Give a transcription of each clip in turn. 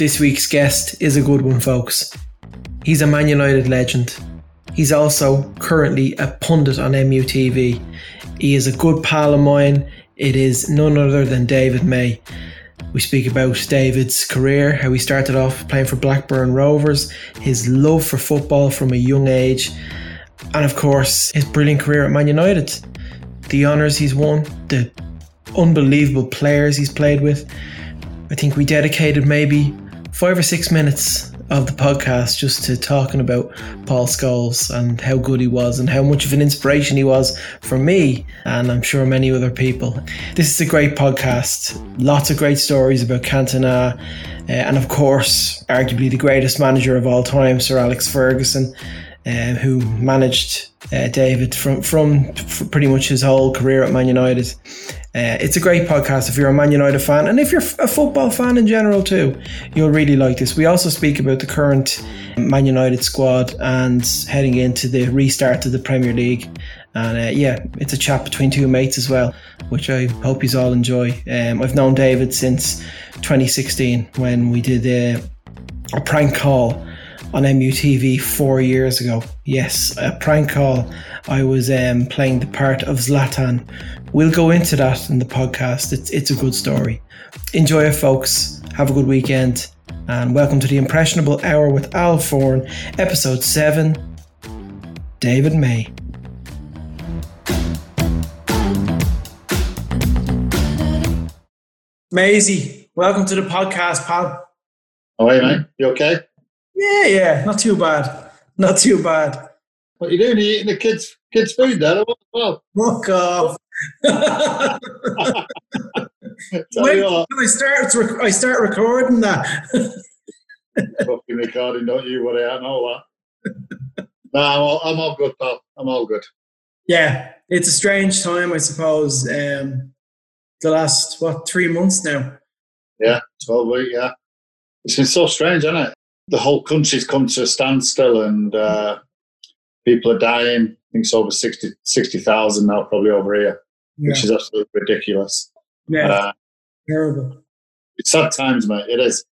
This week's guest is a good one, folks. He's a Man United legend. He's also currently a pundit on MUTV. He is a good pal of mine. It is none other than David May. We speak about David's career, how he started off playing for Blackburn Rovers, his love for football from a young age, and of course, his brilliant career at Man United. The honours he's won, the unbelievable players he's played with. I think we dedicated maybe five or six minutes of the podcast just to talking about Paul Scholes and how good he was and how much of an inspiration he was for me and I'm sure many other people. This is a great podcast. Lots of great stories about Cantona uh, and of course arguably the greatest manager of all time, Sir Alex Ferguson. Uh, who managed uh, David from, from pretty much his whole career at Man United. Uh, it's a great podcast if you're a Man United fan and if you're a football fan in general too. You'll really like this. We also speak about the current Man United squad and heading into the restart of the Premier League. And uh, yeah, it's a chat between two mates as well, which I hope you all enjoy. Um, I've known David since 2016 when we did uh, a prank call on MUTV four years ago. Yes, a prank call. I was um, playing the part of Zlatan, We'll go into that in the podcast. It's, it's a good story. Enjoy it, folks. Have a good weekend. And welcome to the Impressionable Hour with Al Foran, episode 7 David May. Maisie, welcome to the podcast, pal. How are you, mate? You okay? Yeah, yeah, not too bad. Not too bad. What are you doing? Are you eating the kids' kids' food there? Well, Fuck off. when, I start, I start recording that. Fucking recording, don't you worry, I know that. no, I'm all, I'm all good, pal. I'm all good. Yeah, it's a strange time, I suppose. Um, the last, what, three months now? Yeah, 12 weeks, yeah. It's been so strange, hasn't it? The whole country's come to a standstill and uh, people are dying. I think it's over 60,000 60, now, probably over here yeah. which is absolutely ridiculous. Yeah, uh, terrible. It's sad times, mate. It is.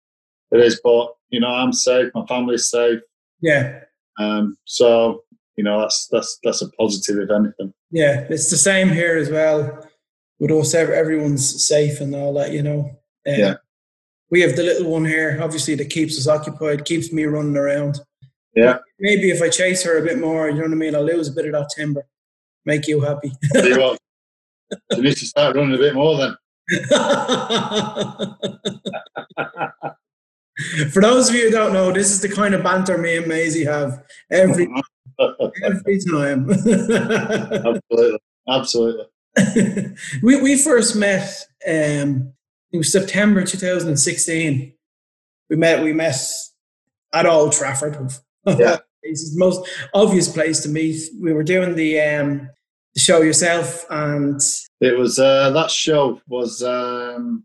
It is. But you know, I'm safe. My family's safe. Yeah. Um. So you know, that's that's that's a positive, if anything. Yeah, it's the same here as well. With us, everyone's safe and all that. You know. Um, yeah. We have the little one here, obviously, that keeps us occupied, keeps me running around. Yeah. Maybe if I chase her a bit more, you know what I mean, I'll lose a bit of that timber. Make you happy. you need to start running a bit more then. For those of you who don't know, this is the kind of banter me and Maisie have every every time. absolutely, absolutely. we we first met. Um, it was September 2016. We met. We met at Old Trafford. Yeah. it's the most obvious place to meet. We were doing the um, the show yourself and it was uh, that show was um,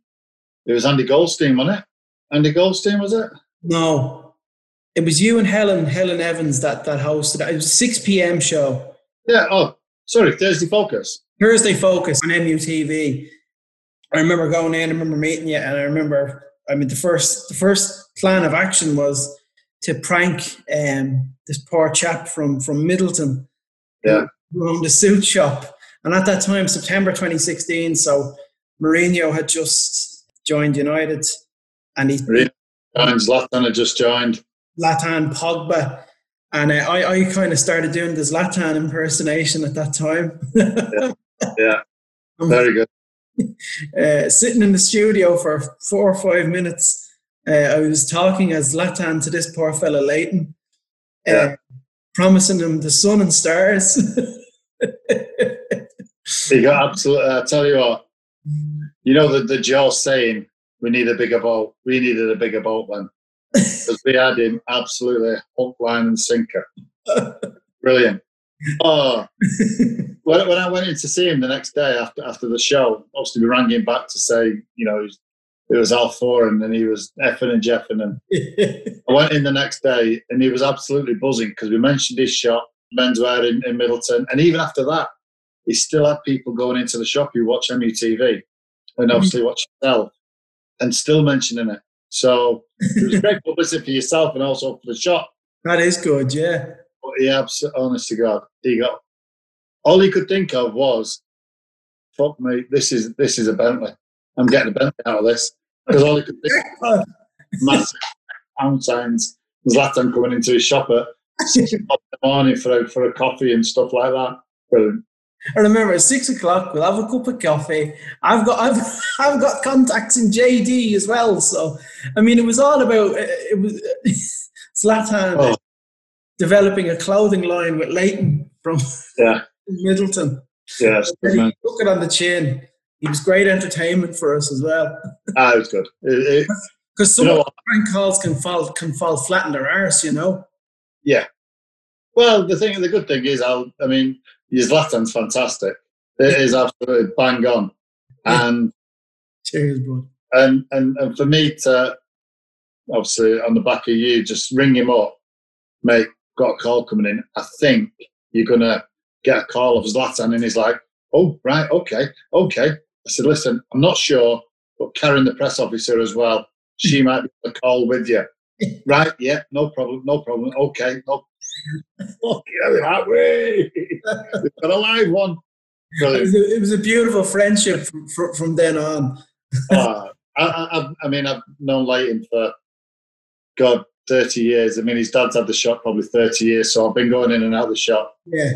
it was Andy Goldstein, wasn't it? Andy Goldstein was it? No, it was you and Helen Helen Evans that that hosted it. It was a six p.m. show. Yeah. Oh, sorry, Thursday Focus. Thursday Focus on MUTV. I remember going in. I remember meeting you, and I remember. I mean, the first the first plan of action was to prank um, this poor chap from from Middleton. Yeah who owned a suit shop. And at that time, September 2016, so Mourinho had just joined United. And he. Mourinho Zlatan had just joined. Zlatan Pogba. And uh, I, I kind of started doing this Zlatan impersonation at that time. yeah. yeah. Very good. Uh, sitting in the studio for four or five minutes, uh, I was talking as Zlatan to this poor fella Leighton, uh, yeah. promising him the sun and stars. you got absolutely. I tell you what, you know the the Jaws saying, "We need a bigger boat." We needed a bigger boat then because we had him absolutely hook, line, and sinker. Brilliant. Oh, when, when I went in to see him the next day after after the show, obviously we rang him back to say, you know, it was Al Foran and then he was effing and jeffing. And I went in the next day and he was absolutely buzzing because we mentioned his shop, menswear in, in Middleton. And even after that, he still had people going into the shop who watch MUTV and mm-hmm. obviously mm-hmm. watch himself and still mentioning it. So it was great publicity for yourself and also for the shop. That is good, yeah. He absolutely, honest to God, he got all he could think of was, "Fuck me, this is this is a Bentley. I'm getting a Bentley out of this." Because all he could think, of, massive pound signs. Zlatan coming into his shop at six o'clock in the morning for a, for a coffee and stuff like that. Brilliant. I remember at six o'clock we'll have a cup of coffee. I've got I've I've got contacts in JD as well. So I mean, it was all about it was Zlatan Oh. Developing a clothing line with Leighton from Yeah, Middleton. yes, And he man. took it on the chin. He was great entertainment for us as well. Ah, it was good. It- it- Because You some know prank calls can fall can fall flat in their arse, you know. Yeah. Well, the thing, the good thing is, I'll, I mean, his Zlatan's fantastic. It is absolutely bang on, and Cheers, bud. and and and for me to obviously on the back of you just ring him up mate got a call coming in i think you're gonna get a call of zlatan and he's like oh right okay okay. I said listen i'm not sure but karen the press officer as well she might be on the call with you. Right yeah no problem no problem okay no. Fucking hell, that way we've got a live one. It was, a, it was a beautiful friendship from, from, from then on. Uh, I, I, I mean, I've known Leighton for God thirty years. I mean, his dad's had the shop probably thirty years, so I've been going in and out of the shop Yeah.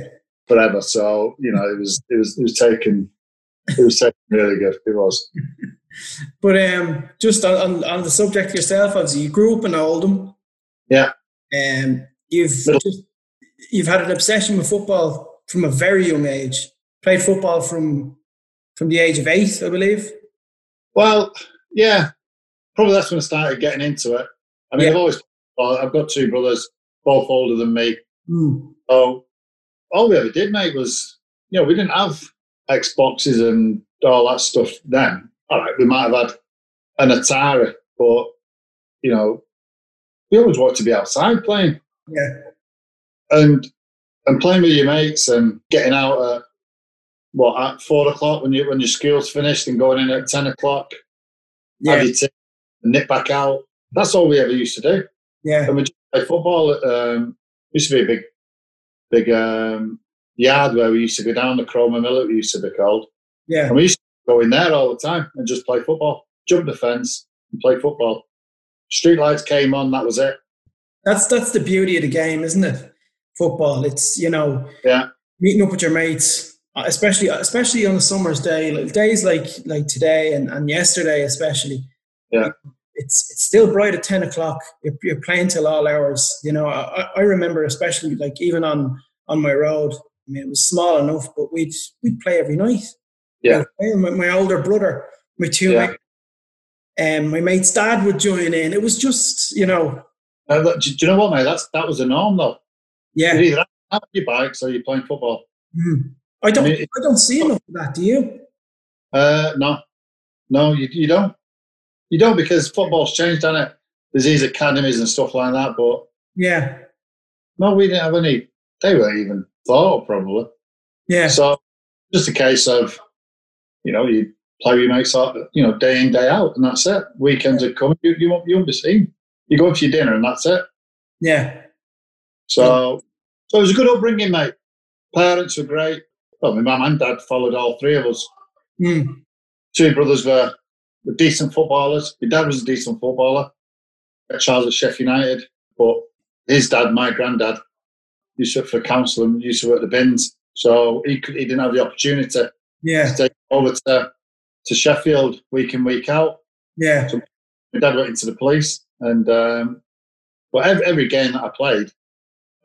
forever. So you know, it was it was it was taken it was taken really good. It was. But um, just on, on, on the subject yourself, obviously, you grew up in Oldham. Yeah. Um, you've just, you've had an obsession with football from a very young age. Played football from from the age of eight, I believe. Well, yeah, probably that's when I started getting into it. I mean, Yeah. I've always well, I've got two brothers, both older than me. Mm. So all we ever did, mate, was you know we didn't have Xboxes and all that stuff then. All right, we might have had an Atari, but you know we always wanted to be outside playing Yeah. and and playing with your mates and getting out at what at four o'clock when you when your school's finished and going in at ten o'clock. Have Yeah. your tea, and nip back out. That's all we ever used to do. Yeah. And we just play football. Um, used to be a big, big um, yard where we used to go down the Chroma Mill. It used to be called, Yeah. and we used to go in there all the time and just play football, jump the fence and play football. Street lights came on. That was it. That's that's the beauty of the game, isn't it? Football. It's you know Yeah, meeting up with your mates, especially especially on a summer's day, like days like like today and, and yesterday especially. Yeah. It's it's still bright at ten o'clock. You're, you're playing till all hours. You know, I, I remember especially like even on on my road. I mean, it was small enough, but we'd we'd play every night. Yeah. My, my older brother, my two Yeah. mates, and my mate's dad would join in. It was just you know, Uh, but do, do you know what, mate? That's that was the norm, though. yeah. You either have your bikes or you're playing football. Mhm. I don't I mean, I don't see enough of that. Do you? Uh, no, no, you, you don't. You don't because football's changed, hasn't it? There's these academies and stuff like that, but Yeah. no, we didn't have any. They weren't even thought of, probably. Yeah. So just a case of, you know, you play with your mates, out, you know, day in day out, and that's it. Weekends are coming. You you won't you won't be seen. You go for your dinner, and that's it. Yeah. So so it was a good upbringing, mate. Parents were great. Well, my mum and dad followed all three of us. Mm. two brothers were, were decent footballers. My dad was a decent footballer. At Charles at Sheffield United, but his dad, my granddad, used to work for council and used to work at the bins. So he could, he didn't have the opportunity to Yeah. take over to, to Sheffield week in, week out. Yeah. My dad went into the police. And um, but every, every game that I played,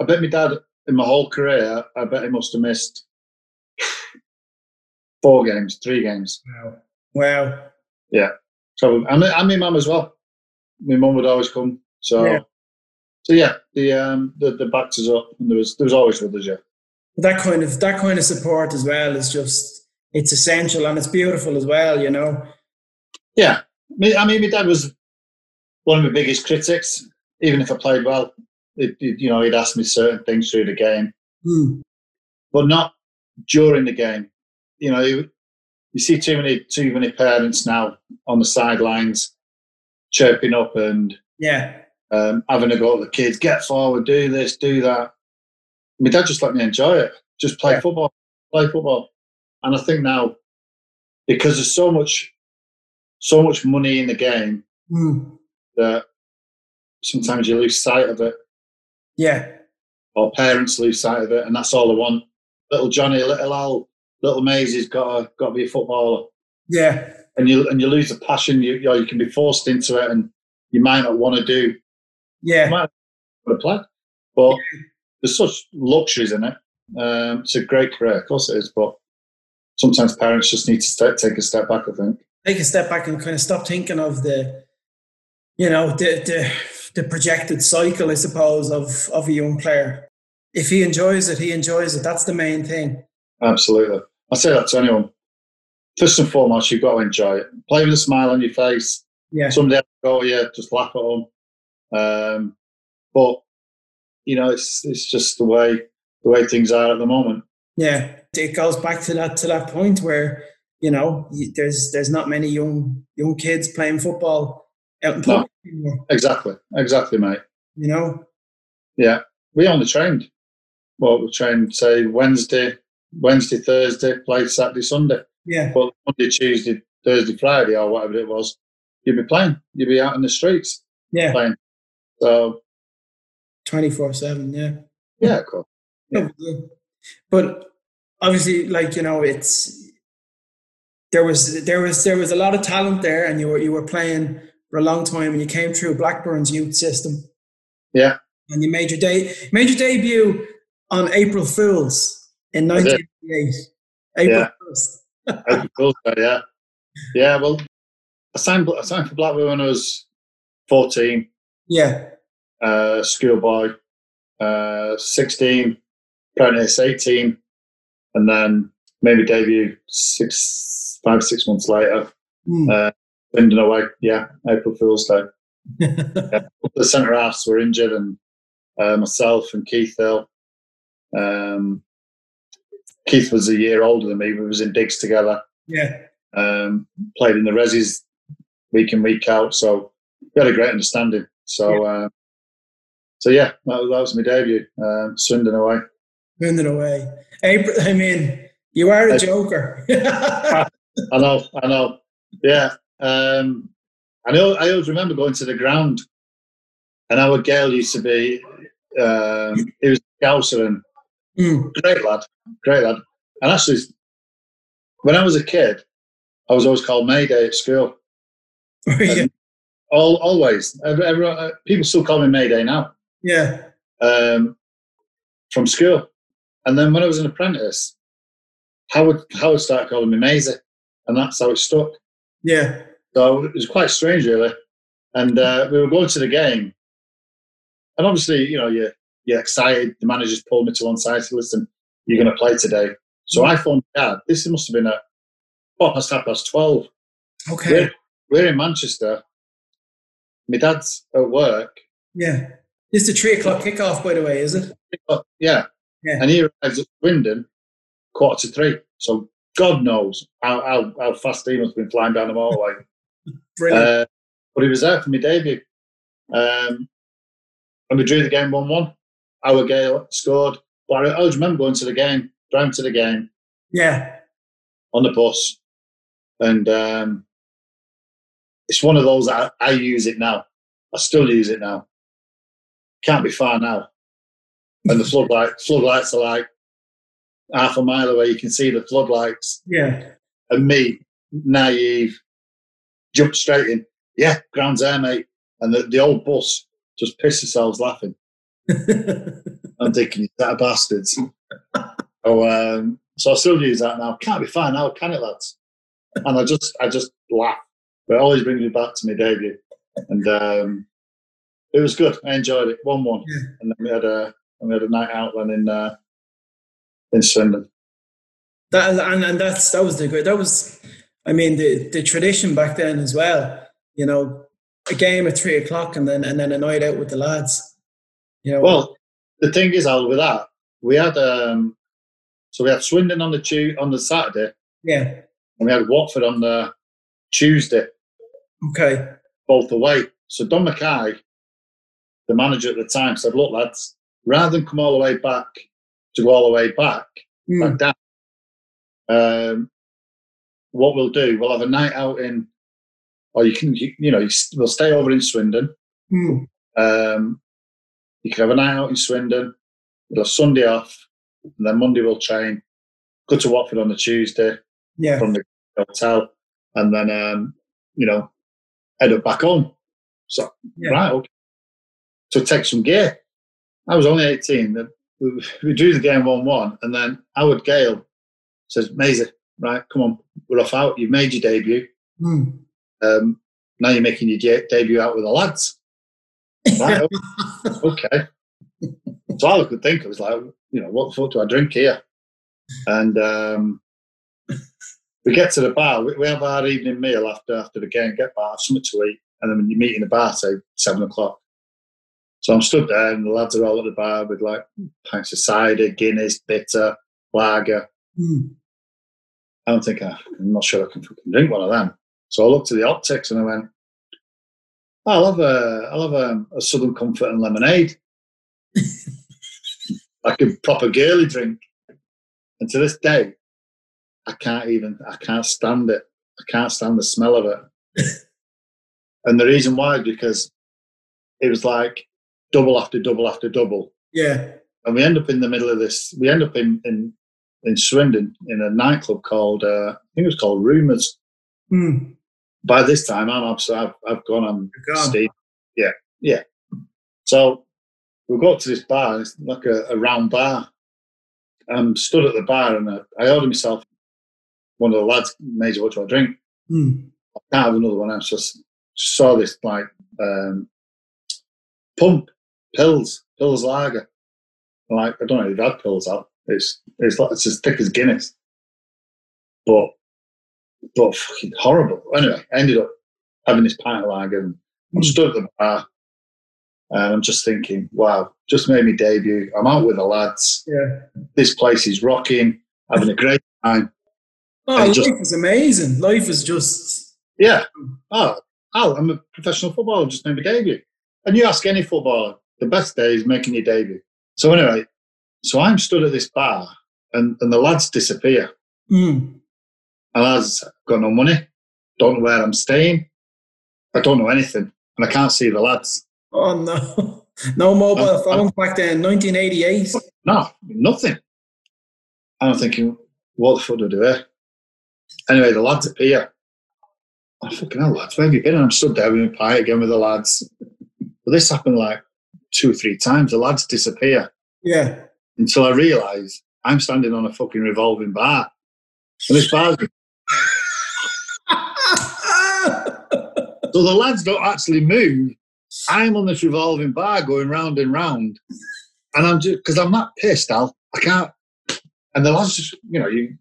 I bet my dad in my whole career, I bet he must have missed four games, three games. Wow. Wow. So and, and my mum as well. My mum would always come. So Yeah. so yeah, the um the, the backed us up and there was there was always others, yeah. That kind of that kind of support as well is just it's essential and it's beautiful as well, you know. Yeah. Me- I mean my dad was one of my biggest critics, even if I played well. It, it- you know, he'd ask me certain things through the game, Mm. but not during the game. You know, you, see too many too many parents now on the sidelines chirping up and Yeah. um, having a go at the kids. Get forward, do this, do that. My dad just let me enjoy it. Just play Yeah. football, play football. And I think now, because there's so much, so much money in the game Mm. that sometimes you lose sight of it, Yeah. or parents lose sight of it, and that's all they want. Little Johnny, little Al, little Maisie's got to got to be a footballer, Yeah. and you and you lose the passion. You you, know, you can be forced into it, and you might not want to do Yeah. might want to play, but there's such luxuries in it. Um, it's a great career, of course it is, but sometimes parents just need to step, take a step back. I think. Take a step back and kind of stop thinking of the, you know, the the the projected cycle, I suppose, of of a young player. If he enjoys it, he enjoys it. That's the main thing. Absolutely. I say that to anyone. First and foremost, you've got to enjoy it. Play with a smile on your face. Yeah. Someday go, yeah, just laugh at them. Um, but you know, it's it's just the way the way things are at the moment. Yeah, it goes back to that to that point where you know there's there's not many young young kids playing football out in No. public anymore. Exactly, exactly, mate. You know, Yeah, we only trained. Well, we trained say Wednesday, Wednesday, Thursday, played Saturday, Sunday. yeah, But Monday, Tuesday, Thursday, Friday, or whatever it was, you'd be playing. You'd be out in the streets yeah, playing. So twenty four seven, yeah. yeah, cool. Yeah. But obviously, like you know, it's there was there was there was a lot of talent there, and you were you were playing for a long time, and you came through Blackburn's youth system. Yeah. and you made your day made your debut on April Fools in I did. 1988. April Yeah. 1st. That'd be cool, so, yeah, yeah. Well, I signed. I signed for Blackburn when I was fourteen. Yeah, Uh, schoolboy, uh, sixteen, apprentice, eighteen, and then maybe debut six, five, six months later. Hmm. Uh, away, yeah, April Fool's Day. the centre halves were injured, and uh, myself and Keith Hill. Um, Keith was a year older than me. We was in digs together. yeah, Um, played in the resis week in week out, so we had a great understanding. So, uh, so yeah, that was, that was my debut. Um, Swindon away. Moving away. April, I mean, you are a I- joker. I know, I know. Yeah. Um, I know. I always remember going to the ground, and our Gayle used to be. Um, he was a Scouser and Hmm. great lad, great lad. And actually, when I was a kid, I was always called Mayday at school. yeah, All, always. Everyone, uh, people still call me Mayday now yeah, um, from school. And then when I was an apprentice, Howard Howard started calling me Maisie, and that's how it stuck. yeah, So it was quite strange, really. And uh, we were going to the game, and obviously, you know, you're you're excited. The manager's pulled me to one side to listen. You're going to play today. So I phoned Dad. This must have been at quarter past half past twelve. okay, We're, we're in Manchester. My dad's at work. yeah. It's the three o'clock kickoff, by the way, is it? Oh, yeah. Yeah. And he arrives at Swindon quarter to three. So God knows how, how, how fast he must have been flying down the motorway. Brilliant. Uh, but he was there for my debut. Um, and we drew the game 1 1. Our Gayle scored. But I I always remember going to the game, driving to the game yeah, on the bus. And um, it's one of those, I, I use it now. I still use it now. Can't be far now. And the floodlight, floodlights are like half a mile away. You can see the floodlights. yeah. And me, naive, jumped straight in. Yeah, ground's there, mate. And the, the old bus just pissed themselves laughing. I'm thinking, that bastards. oh, um, so I still use that now. Can't be far now, can it, lads? And I just, I just laugh. But it always brings me back to my debut, and um, it was good. I enjoyed it. One-one, Yeah. and then we had a, and we had a night out then in uh, in Swindon. that and, and that's that was the good. That was, I mean, the the tradition back then as well. You know, a game at three o'clock and then and then a night out with the lads. You know, Well, the thing is, Al, with that, we had um, so we had Swindon on the Tu on the Saturday, yeah, and we had Watford on the Tuesday. okay, both away. So Don Mackay, the manager at the time, said, "Look, lads, rather than come all the way back to go all the way back Mm. back down, um, what we'll do, we'll have a night out in, or you can, you, you know, you, we'll stay over in Swindon. Mm. Um, you can have a night out in Swindon, we'll have Sunday off, and then Monday we'll train, go to Watford on the Tuesday Yeah. from the hotel, and then, um, you know, head up back home. So, Yeah. right, okay. So take some gear. I was only 18. We we drew the game 1 1, and then Howard Gayle says, Maisie, right, come on, we're off out. You've made your debut. Mm. Um, now you're making your de- debut out with the lads. Right, okay. So all I could think of was like, you know, what the fuck do I drink here? And um, we get to the bar. We, we have our evening meal after after the game. Get bar, something to eat, and then when you meet in the bar, say seven o'clock. So I'm stood there, and the lads are all at the bar with like pints of cider, Guinness, bitter, lager. Mm. I'm thinking, "Ah, I'm not sure I can fucking drink one of them. So I looked at the optics and I went, I'll have a, I'll have a, a Southern Comfort and lemonade. like a proper girly drink. And to this day, I can't even, I can't stand it. I can't stand the smell of it. and the reason why is because it was like double after double after double Yeah. and we end up in the middle of this. We end up in in, in Swindon in a nightclub called uh, I think it was called Rumours. Mm. By this time, I'm absolutely I've, I've gone on gone. Yeah, yeah. So we go up to this bar. It's like a, a round bar. I'm stood at the bar and I, I ordered myself one of the lads. Major, what do I drink? Mm. I can't have another one. I just, just saw this like um, pump pills, pills lager. Like I don't know if you've had pills out. It's it's like it's as thick as Guinness, but but fucking horrible. Anyway, I ended up having this pint of lager and I'm Mm. stood at the bar and I'm just thinking, wow, just made me debut. I'm out with the lads. Yeah. This place is rocking, having a great time. Oh, life just- is amazing. Life is just. Yeah. Oh, oh, I'm a professional footballer, just made my debut. And you ask any footballer, the best day is making your debut. So anyway, so I'm stood at this bar and, and the lads disappear. Mm. And lads got no money, don't know where I'm staying. I don't know anything. And I can't see the lads. Oh no. No mobile Um, phones back then, 1988. No, nothing. And I'm thinking, what the fuck do I do here? Anyway, the lads appear. Oh, fucking hell, lads, where have you been? And I'm stood there with my pie again with the lads. But this happened like two or three times. The lads disappear Yeah. until I realise I'm standing on a fucking revolving bar. And this bar's So the lads don't actually move. I'm on this revolving bar going round and round. And I'm just, because I'm that pissed, Al, I can't. And the lads just, you know, you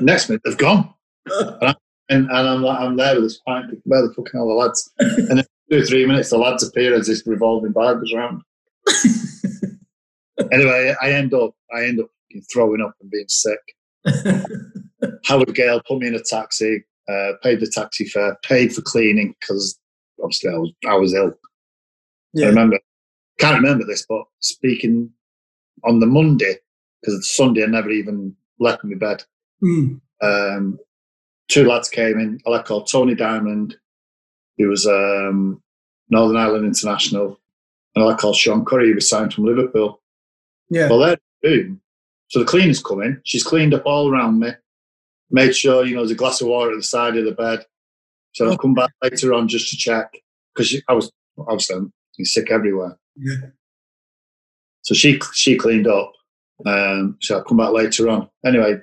next minute they've gone. And, I, and, and I'm, like- I'm there with this pint, where the fucking are the lads? And then two or three minutes, the lads appear as this revolving bar goes round. anyway, I end up, I end up throwing up and being sick. Howard Gayle put me in a taxi, uh, paid the taxi fare, paid for cleaning because obviously I was I was ill. I remember, can't remember this, but speaking on the Monday because it's Sunday I never even left my bed. Mm. Um, two lads came in. A lad called Tony Diamond, who was um, Northern Ireland International, and lad called Sean Curry, who was signed from Liverpool. Yeah. Well, they're in. So the cleaner's come in. She's cleaned up all around me, made sure, you know, there's a glass of water at the side of the bed. So I'll come back later on just to check because I was obviously I'm sick everywhere. Yeah. So she she cleaned up. Um, so I'll come back later on. Anyway,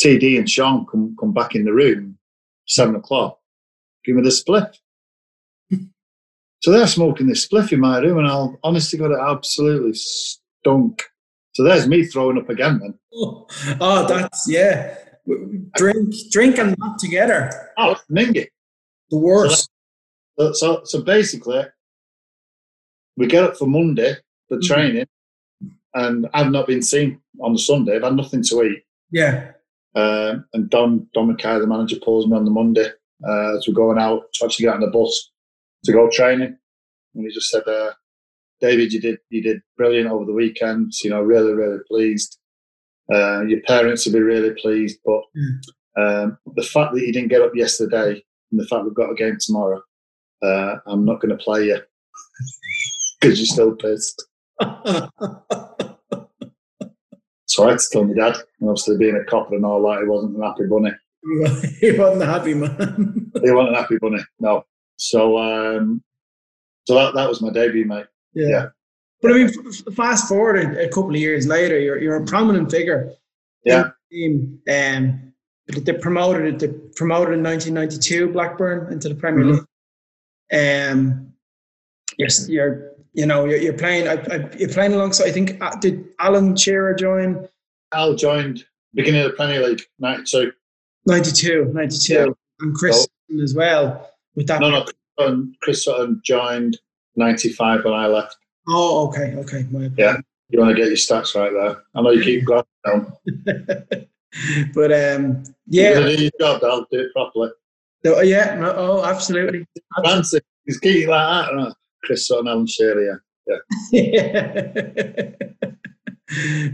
TD and Sean come come back in the room, seven o'clock. Give me the spliff. so they're smoking this spliff in my room, and I'll honestly got it absolutely stunk. So there's me throwing up again then. Oh, oh, that's yeah. Drink, drink, and not together. Oh, mingy. The worst. So, so, so basically, we get up for Monday for Mhm. training, and I've not been seen on the Sunday. I've had nothing to eat. Yeah. Um, and Don Don Mackay, the manager, pulls me on the Monday uh, as we're going out to actually get on the bus to go training, and he just said, uh, "David, you did you did brilliant over the weekend. You know, really really pleased. Uh, your parents will be really pleased, but um, the fact that you didn't get up yesterday and the fact we've got a game tomorrow, uh, I'm not going to play you because you're still pissed." So I had to tell my dad, and obviously being a copper and all that, he wasn't an happy bunny. he wasn't a happy man. he wasn't a happy bunny, no. So, um, so that that was my debut, mate. Yeah. Yeah. But I mean, f- fast forward a, couple of years later, you're you're a prominent figure. Yeah. In the team. Um, they promoted it. They promoted in 1992 Blackburn into the Premier Mhm. League. Um, you're, you're you know you're, you're playing. I, I, you're playing alongside. I think uh, did Alan Shearer join Al joined beginning of the Premier League, '92. 92, 92, Yeah. and Chris as well with that. No, no, Chris Sutton, Chris Sutton joined '95 when I left. Oh, okay, okay. Yeah. You want to get your stats right there. I know you keep going down. but um, Yeah. yeah, Do your job, I'll do it properly. no, yeah, no, oh, absolutely. Fancy. He's key like that. right? Chris Sutton, Alan Shearer, yeah.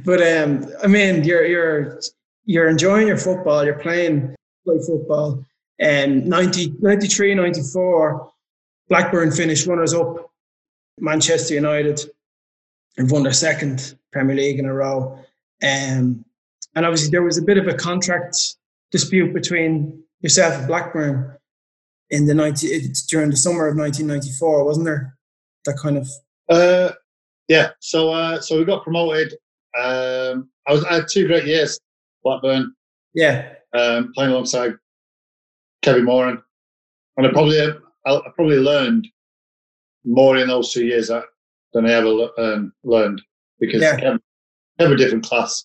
but um, I mean, you're you're you're enjoying your football. You're playing play football. And 90, 93, 94, Blackburn finished runners up. Manchester United and won their second Premier League in a row. Um, and obviously, there was a bit of a contract dispute between yourself and Blackburn in the 90, during the summer of 1994, wasn't there? That kind of Uh, yeah. So uh, so we got promoted. Um, I was I had two great years. Blackburn, yeah, um, playing alongside Kevin Moran, and I probably I, I probably learned more in those two years than I ever um, learned because Yeah. Kevin, a different class.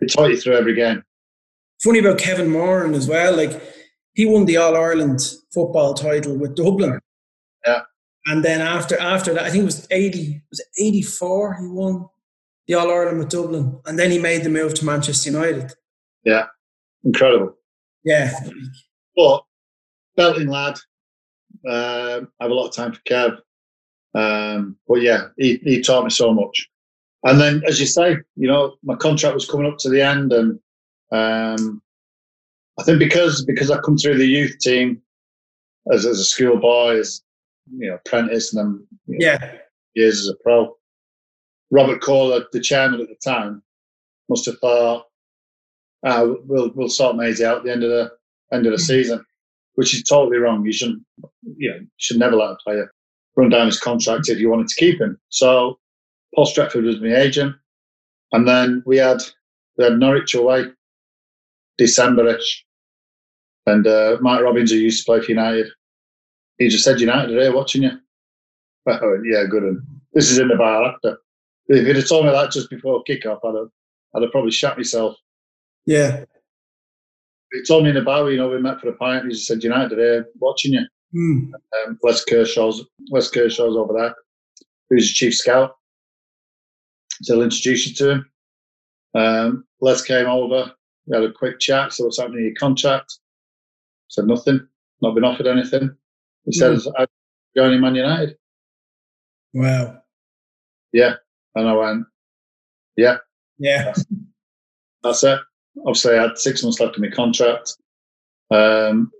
It taught you through every game. funny about Kevin Moran as well. Like he won the All Ireland football title with Dublin. Yeah. And then after after that, I think it was eighty was eighty four he won the All Ireland with Dublin, and then he made the move to Manchester United. Yeah, incredible. Yeah, But belting lad. Um, I have a lot of time for Kev. Um, but yeah, he, he taught me so much. And then, as you say, you know, my contract was coming up to the end, and um, I think because because I come through the youth team as, as a schoolboy, as you know, apprentice, and then you know, yeah, years as a pro. Robert Coar, the chairman at the time, must have thought, ah, "We'll we'll sort Maisie out at the end of the end of the season," which is totally wrong. You shouldn't, you know, should never let a player run down his contract if you wanted to keep him. So Paul Stretford was my agent, and then we had we had Norwich away, Decemberish, and uh, Mark Robins, who used to play for United, he just said, "United are here watching you." Went, yeah, good. And this is in the bar after. If you'd have told me that just before kick-off, I'd have, I'd have probably shot myself. yeah. He told me in the bar, you know, we met for a pint. He just said, United are here watching you. Hmm. Um, Les Kershaw's, Les Kershaw's over there, who's the chief scout. So I'll introduce you to him. Um, Les came over. We had a quick chat. So what's happening to your contract? said nothing. Not been offered anything. He said, I'm going joining Man United. Wow. Yeah, and I went, yeah, Yeah. that's it. Obviously, I had six months left of my contract. Um,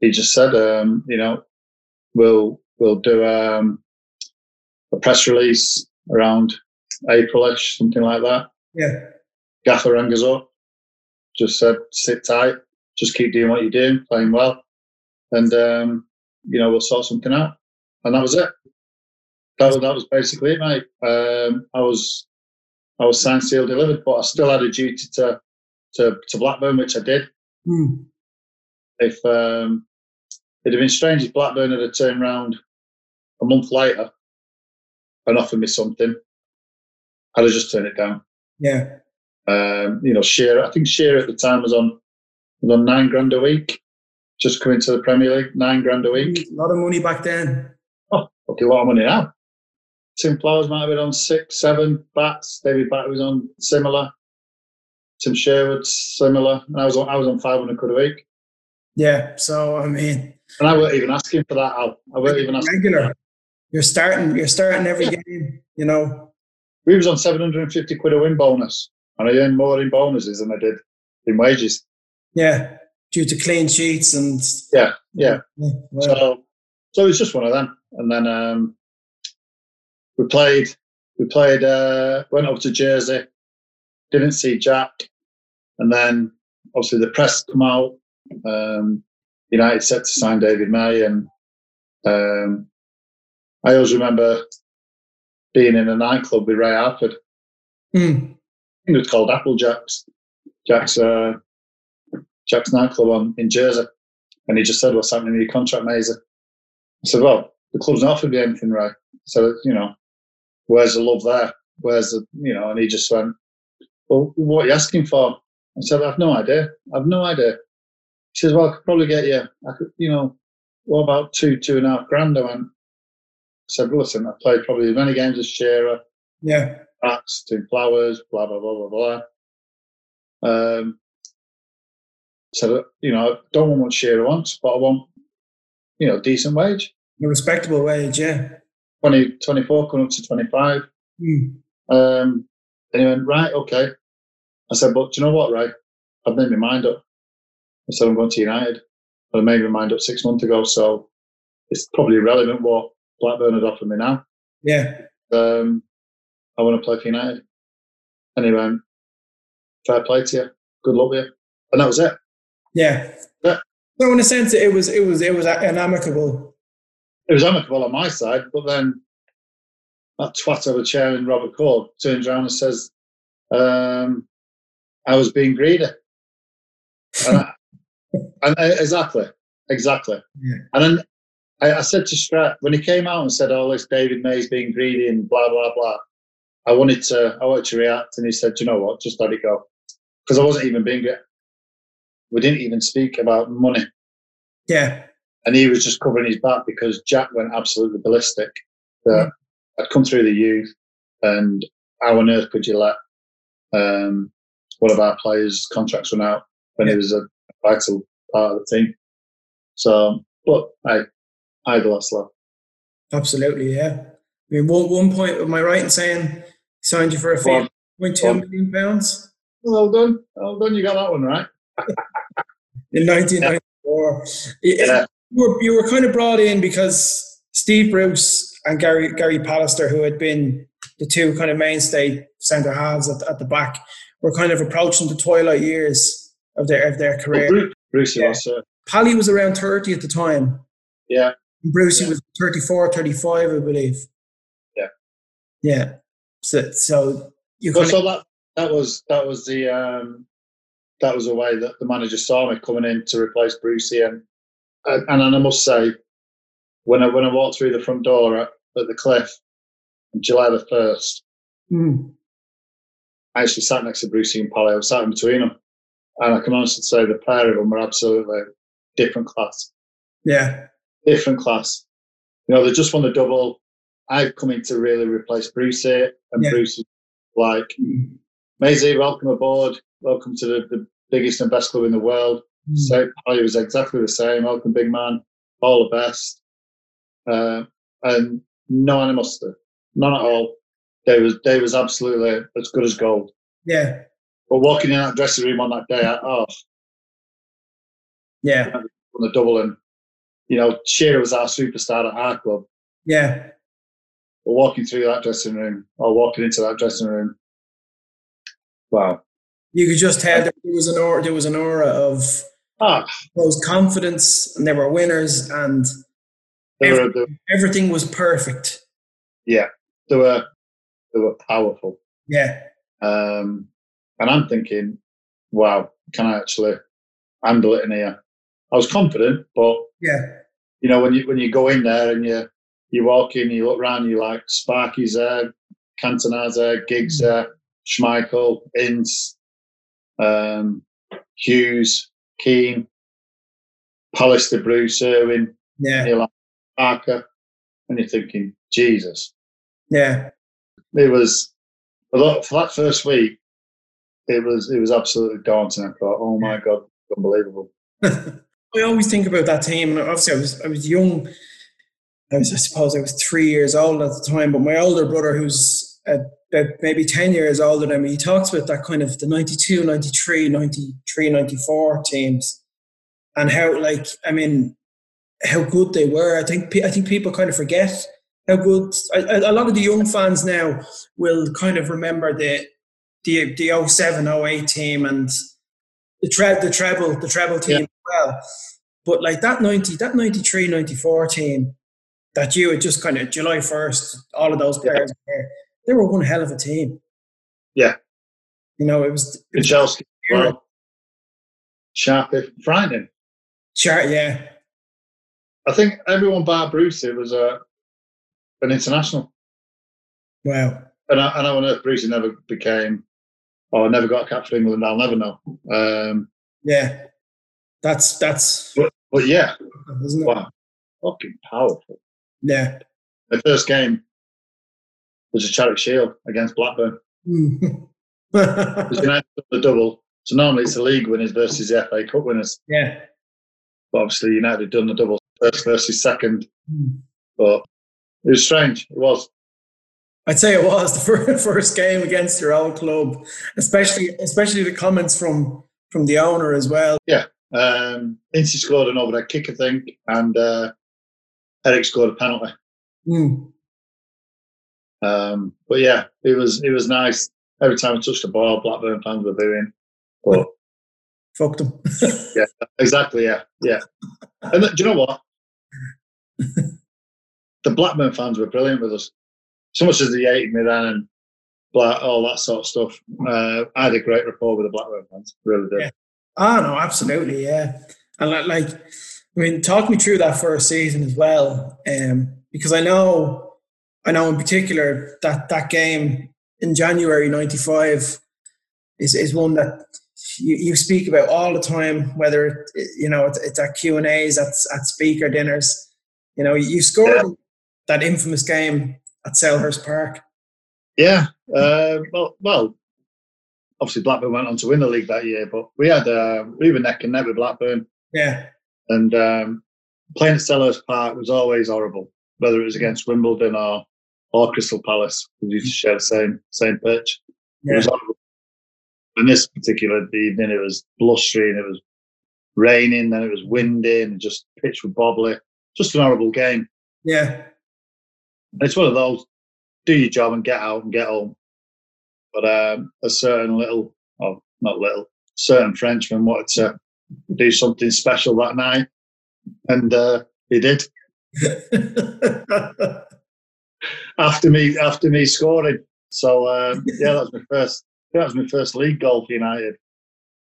he just said, um, you know, we'll we'll do um, a press release around Aprilish, something like that. Yeah. Gaffer rang us up, just said, sit tight, just keep doing what you're doing, playing well, and um, you know we'll sort something out. And that was it. That was that was basically it, mate. Um, I was I was signed, sealed, delivered, but I still had a duty to to, to Blackburn, which I did. Hmm. If um, it'd have been strange if Blackburn had turned round a month later and offered me something, I'd have just turned it down. Yeah. Um, you know, Shearer, I think Shearer at the time was on was on nine grand a week, just coming to the Premier League, nine grand a week. A lot of money back then. Oh, a lot of money now. Tim Flowers might have been on six, seven bats. David Batty was on similar. Tim Sherwood similar. And I was on I was on five hundred quid a week. Yeah. So I mean, And I weren't even asking for that, Al. I weren't even asking. Regular. You're starting. You're starting every game. You know. We was on seven hundred and fifty quid a win bonus, and I earned more in bonuses than I did in wages. Yeah, due to clean sheets and. Yeah, yeah. yeah. So, so it was just one of them, and then um, we played. We played. Uh, went up to Jersey. Didn't see Jack, and then obviously the press come out. Um, United set to sign David May, and um, I always remember being in a nightclub with Ray Harford. Mm. it was called Applejack's. Jack's uh, Jack's nightclub on in Jersey, and he just said, "What's happening with your contract, Mazer?" I said, "Well, the club's not offered me anything, Ray. So you know, where's the love there? Where's the you know?" And he just went, "Well, what are you asking for?" I said, "I've no idea. I've no idea." He says, "Well, I could probably get you. I could, you know, what about two, two and a half grand?" I went. I said, well, "Listen, I played probably as many games as Shearer. Yeah, Backs, Tim Flowers, blah blah blah blah blah." Um, so you know, I don't want what Shearer wants, but I want, you know, decent wage, a respectable wage, yeah. 20, 24, coming up to twenty five. Mm. Um, and he went, right, okay. I said, but do you know what, Ray? I've made my mind up. I said, I'm going to United. But I made my mind up six months ago, so it's probably irrelevant what Blackburn had offered me now. Yeah. Um, I want to play for United. Anyway, fair play to you. Good luck with you. And that was it. Yeah. yeah. So in a sense, it was it was it was an amicable. It was amicable on my side, but then that twat of a chair in Robert Coar turns around and says, um, "I was being greedy." And, I, and I, exactly, exactly. Yeah. And then I, I said to Strat when he came out and said, "Oh, this David May's being greedy and blah blah blah." I wanted to, I wanted to react, and he said, "You know what? Just let it go," because I wasn't even being greedy we didn't even speak about money. Yeah. And he was just covering his back because Jack went absolutely ballistic. That mm. I'd come through the youth, and how on earth could you let um, one of our players' contracts run out when yeah. he was a vital part of the team? So, but I, I had the last laugh. Absolutely, yeah. I mean, one, one point, am I right in saying he signed you for a fee of two million pounds? Well done, well done. You got that one right. in 1994. Yeah. You, were, you were kind of brought in because Steve Bruce and Gary Gary Pallister, who had been the two kind of mainstay centre halves at, at the back, were kind of approaching the twilight years of their of their career. Bruce, Bruce yeah. was. Uh, Pally was around 30 at the time. Yeah. And Brucey yeah. was 34, 35, I believe. Yeah. Yeah. So, so you well, so that that was that was the um, that was a way that the manager saw me coming in to replace Brucey. And and, and I must say, when I when I walked through the front door at, at the Cliff on July the first, mm. I actually sat next to Brucey and Pally. I was sat in between them, and I can honestly say the pair of them were absolutely different class. Yeah, different class. You know, they just won the double. I've come in to really replace Brucey, and yeah. Bruce like, mm. Maisie, welcome aboard welcome to the, the biggest and best club in the world. Mm. So I was exactly the same. Welcome, big man. All the best. Uh, and no animosity, none at all. They was they was absolutely as good as gold. Yeah. But walking in that dressing room on that day, I, oh, yeah, on the double, and you know, Shearer was our superstar at our club. Yeah. But walking through that dressing room, or walking into that dressing room, wow, you could just tell there was an aura, there was an aura of ah. those confidence, and they were winners, and were, everything was perfect. Yeah, there were they were powerful. Yeah, um, and I'm thinking, wow, can I actually handle it in here? I was confident, but yeah, you know when you when you go in there and you you walk in, you look around, you like Sparky's there, Cantona's there, Giggs mm. there, Schmeichel, Ince, um, Hughes, Keane, Pallister, Bruce, Irwin, yeah. Neil Parker, and you're thinking, Jesus. Yeah. It was a lot for that first week. It was it was absolutely daunting. I thought, oh my god, unbelievable. I always think about that team, and obviously I was I was young. I was I suppose I was three years old at the time, but my older brother, who's about maybe 10 years older than me, he talks about that kind of the 92, 93, 93, 94 teams and how like I mean how good they were. I think I think people kind of forget how good a, a lot of the young fans now will kind of remember the the the 07, 08 team and the tre- the treble the treble team yeah. as well. But like that 90 that 93 94 team that you had just kind of July 1st all of those players yeah. they were one hell of a team. Yeah. You know, it was, Chelsea. Well, sharp, frightening. Sure, yeah. I think everyone bar Bruce it was a an international. Wow. And I, and I know Bruce never became or never got a cap for England. I'll never know. Um, yeah, that's that's. But, but yeah, isn't it? Wow, fucking powerful. Yeah. The first game was a Charity Shield against Blackburn. Mm. United the double. So normally it's the league winners versus the FA Cup winners. Yeah. But obviously United done the double first versus second. Mm. But it was strange. It was. I'd say it was the first game against your old club, especially especially the comments from from the owner as well. Yeah, um, Ince scored an overhead kick, I think, and uh, Eric scored a penalty. Mm. Um, but yeah, it was it was nice. Every time I touched the ball, Blackburn fans were booing. But fuck them. yeah, exactly. Yeah, yeah. And do you know what? the Blackburn fans were brilliant with us. So much as they hated me then and black, all that sort of stuff. Uh, I had a great rapport with the Blackburn fans. Really did. Yeah. Oh no, absolutely, yeah. And like, I mean, talk me through that first season as well, um, because I know, I know in particular that that game in January '95 is is one that you, you speak about all the time, whether you know it's, it's at Q and A's, at at speaker dinners. You know, you scored yeah. That infamous game at Selhurst Park. Yeah, uh, well, well, obviously Blackburn went on to win the league that year, but we had uh, we were neck and neck with Blackburn. Yeah, and um, playing at Selhurst Park was always horrible, whether it was against Wimbledon or or Crystal Palace. We used to share the same same pitch. Yeah. It was horrible in this particular evening, it was blustery and it was raining, then it was windy and just pitch was bobbly. Just an horrible game. Yeah. It's one of those do your job and get out and get home. But um, a certain little, oh, not little, certain Frenchman wanted to do something special that night. And uh, he did. after me, after me scoring. So um, yeah, that was my first that was my first league goal for United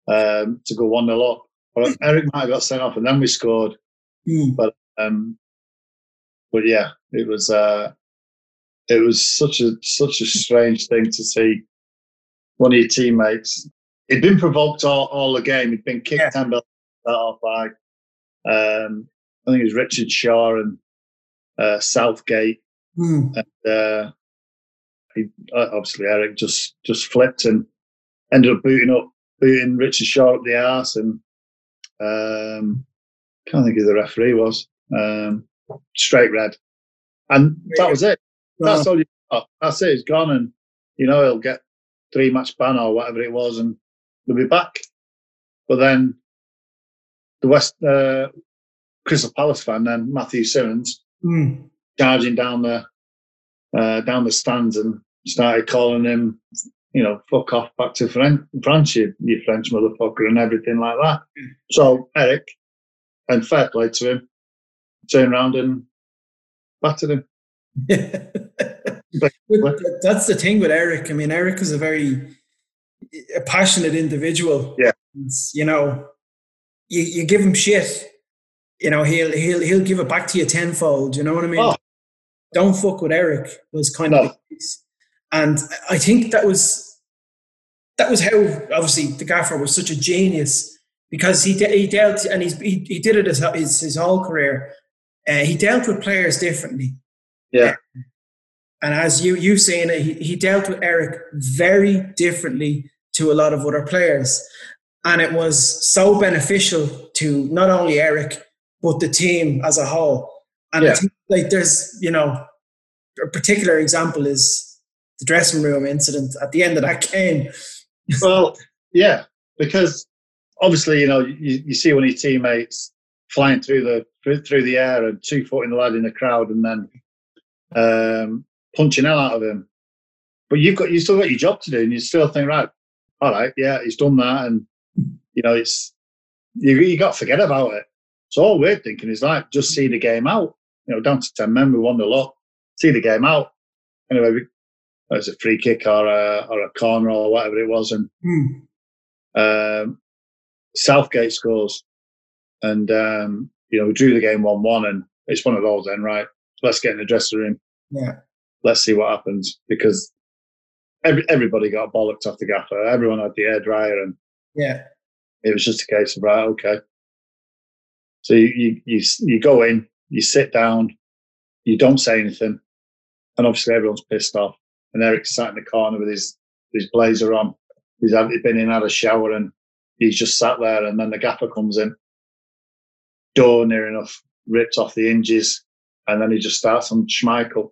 um, to go 1 0 up. Eric might have got sent off and then we scored. Mm. But um, but yeah, it was uh, it was such a such a strange thing to see one of your teammates. He'd been provoked all, all the game. He'd been kicked yeah. off by um, I think it was Richard Shaw and uh, Southgate. Mm. And, uh, he, uh, obviously Eric just just flipped and ended up booting up booting Richard Shaw up the arse and um, can't think who the referee was. Um, straight red, and that was it. That's all you got. That's it. It's gone, and you know he'll get three match ban or whatever it was, and he'll be back. But then the West uh, Crystal Palace fan, then Matthew Simmons, mm. charging down the uh, down the stands and started calling him, you know, fuck off back to French, France, you, you French motherfucker, and everything like that. So Eric, and fair play to him, turned around and battered him. That's the thing with Eric. I mean, Eric is a very a passionate individual. Yeah. you know, you, you give him shit, you know, he'll he'll he'll give it back to you tenfold. You know what I mean? Oh. Don't fuck with Eric was kind no. of and I think that was that was how obviously the gaffer was such a genius because he de- he dealt and he's, he he did it his his, his whole career. Uh, he dealt with players differently. Yeah. and as you you saying it, he, he dealt with Eric very differently to a lot of other players, and it was so beneficial to not only Eric but the team as a whole. And Yeah. Think, like there's you know a particular example is the dressing room incident at the end of that game. Well, yeah, because obviously, you know, you, you see one of your teammates flying through the through, through the air and two footing the lad in the crowd, and then um, punching hell out of him. But you've got you still got your job to do, and you still think, right, all right, yeah, he's done that, and you know, it's you you got to forget about it. So all we're thinking is like, just see the game out. You know, down to ten men, we won the lot. See the game out. Anyway, we, it was a free kick or a or a corner or whatever it was, and Hmm. um, Southgate scores, and um, you know we drew the game one-one, and it's one of those. Then right, let's get in the dressing room. Yeah. Let's see what happens because every, everybody got bollocked off the gaffer. Everyone had the air dryer, and Yeah. it was just a case of right, okay. So you you you, you go in, you sit down, you don't say anything, and obviously everyone's pissed off. And Eric's sat in the corner with his his blazer on. He's been in, had a shower, and he's just sat there. And then the gaffer comes in, door near enough ripped off the hinges, and then he just starts on Schmeichel.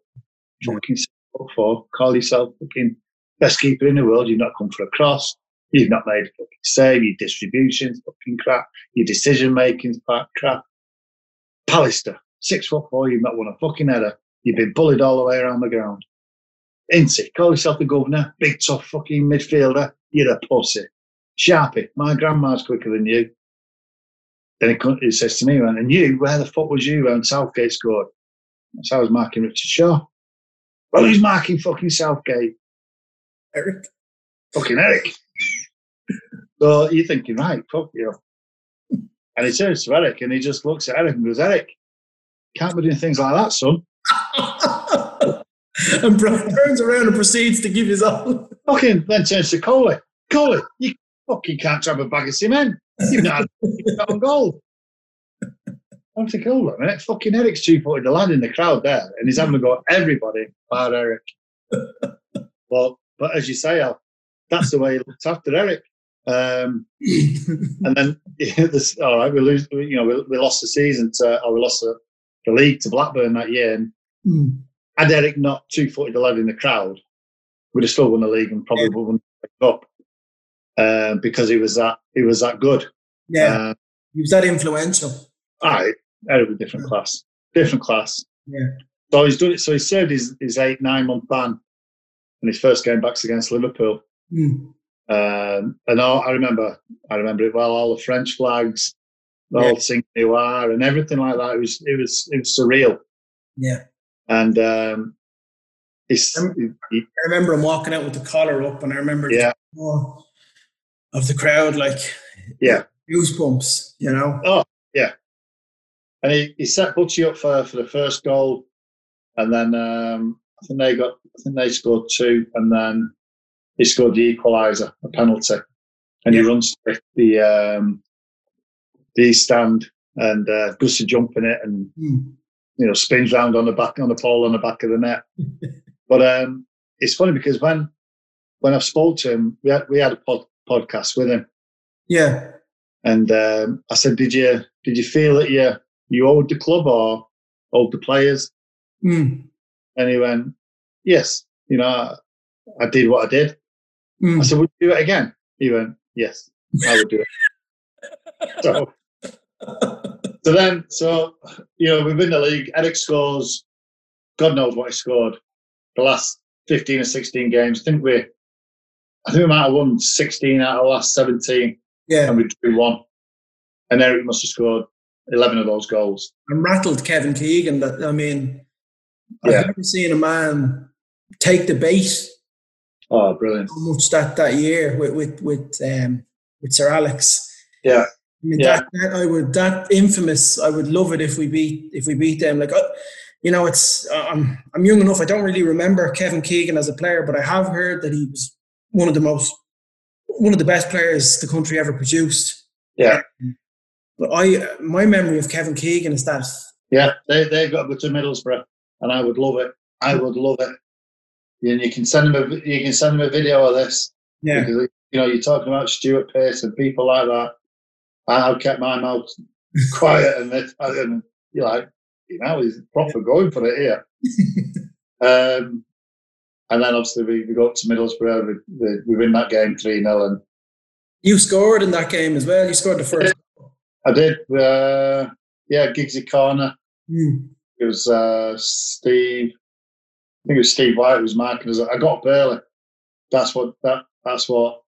Fucking up for call yourself fucking best keeper in the world. You've not come for a cross. You've not made a fucking save. Your distribution's fucking crap. Your decision making's crap. crap. Pallister, six foot four. You've not won a fucking header. You've been bullied all the way around the ground. Incy, call yourself the governor. Big tough fucking midfielder. You're a pussy. Sharpie, my grandma's quicker than you. Then he, co- he says to me, and you, where the fuck was you when Southgate scored? That's how I was marking Richard Shaw. Well, who's marking fucking Southgate? Eric. Fucking Eric. so you're thinking, right, fuck you. And he turns to Eric and he just looks at Eric and goes, Eric, can't be doing things like that, son. and Brian turns around and proceeds to give his own. Fucking then turns to Coley. Coley, you fucking can't drop a bag of cement. You've not had a shot on goal. I'm thinking, hold on a minute, fucking Eric's two footed the lad in the crowd there, and he's having a go at everybody, bar Eric. well, but as you say, Al, that's the way he looked after Eric. Um, and then this, all right, we lose, you know, we, we lost the season to, or we lost the, the league to Blackburn that year, and Hmm. had Eric not two footed the lad in the crowd, we'd have still won the league and probably won the cup uh, because he was that he was that good. yeah, Uh, he was that influential. right, Eric was a different class, different class. Yeah. So he's done it. So he served his, his eight nine month ban, and his first game back's against Liverpool. Hmm. Um, and all, I remember, I remember it well. All the French flags, the Yeah. whole thing you are, and everything like that. It was it was it was surreal. Yeah, And um, it's Um, he- I remember him walking out with the collar up, and I remember Yeah. the roar of the crowd, like Yeah. goosebumps. You know, Oh yeah, and he, he set Butchie up for, for the first goal, and then um, I think they got I think they scored two, and then he scored the equaliser, a penalty, and he runs to the um, the stand and uh, goes to jump in it, and Hmm. you know spins round on the back on the pole on the back of the net. but um, it's funny because when when I spoke to him, we had we had a pod, podcast with him, yeah, and um, I said, "Did you did you feel that you you owed the club or owed the players?" Hmm. And he went, "Yes, you know, I, I did what I did." Hmm. I said, "Would you do it again?" He went, "Yes, I would do it." so, so then, so you know, we've been the league. Eric scores. God knows what he scored. The last fifteen or sixteen games, I think we, I think we might have won sixteen out of the last seventeen, yeah. and we drew one. And Eric must have scored eleven of those goals. and rattled Kevin Keegan. That I mean, Yeah. I've never seen a man take the bait Oh, brilliant! so much that that year with with with um, with Sir Alex. Yeah. I mean Yeah. that, that I would that infamous. I would love it if we beat if we beat them. Like uh, you know, it's uh, I'm I'm young enough. I don't really remember Kevin Keegan as a player, but I have heard that he was one of the most one of the best players the country ever produced. Yeah. But I my memory of Kevin Keegan is that Yeah, they they've got to go to Middlesbrough, and I would love it. I would love it. And you can send them a you can send them a video of this yeah because you know you're talking about Stuart Pearce and people like that. I have kept my mouth quiet, and, this, and you're like, you know, he's proper going for it here. um, and then obviously we, we got to Middlesbrough. We, we, we win that game 3 0. And you scored in that game as well. You scored the first. I did. Uh, yeah, Giggsy corner. Mm. It was uh, Steve. I think it was Steve White who was marking us. I got up early. That's what that. That's what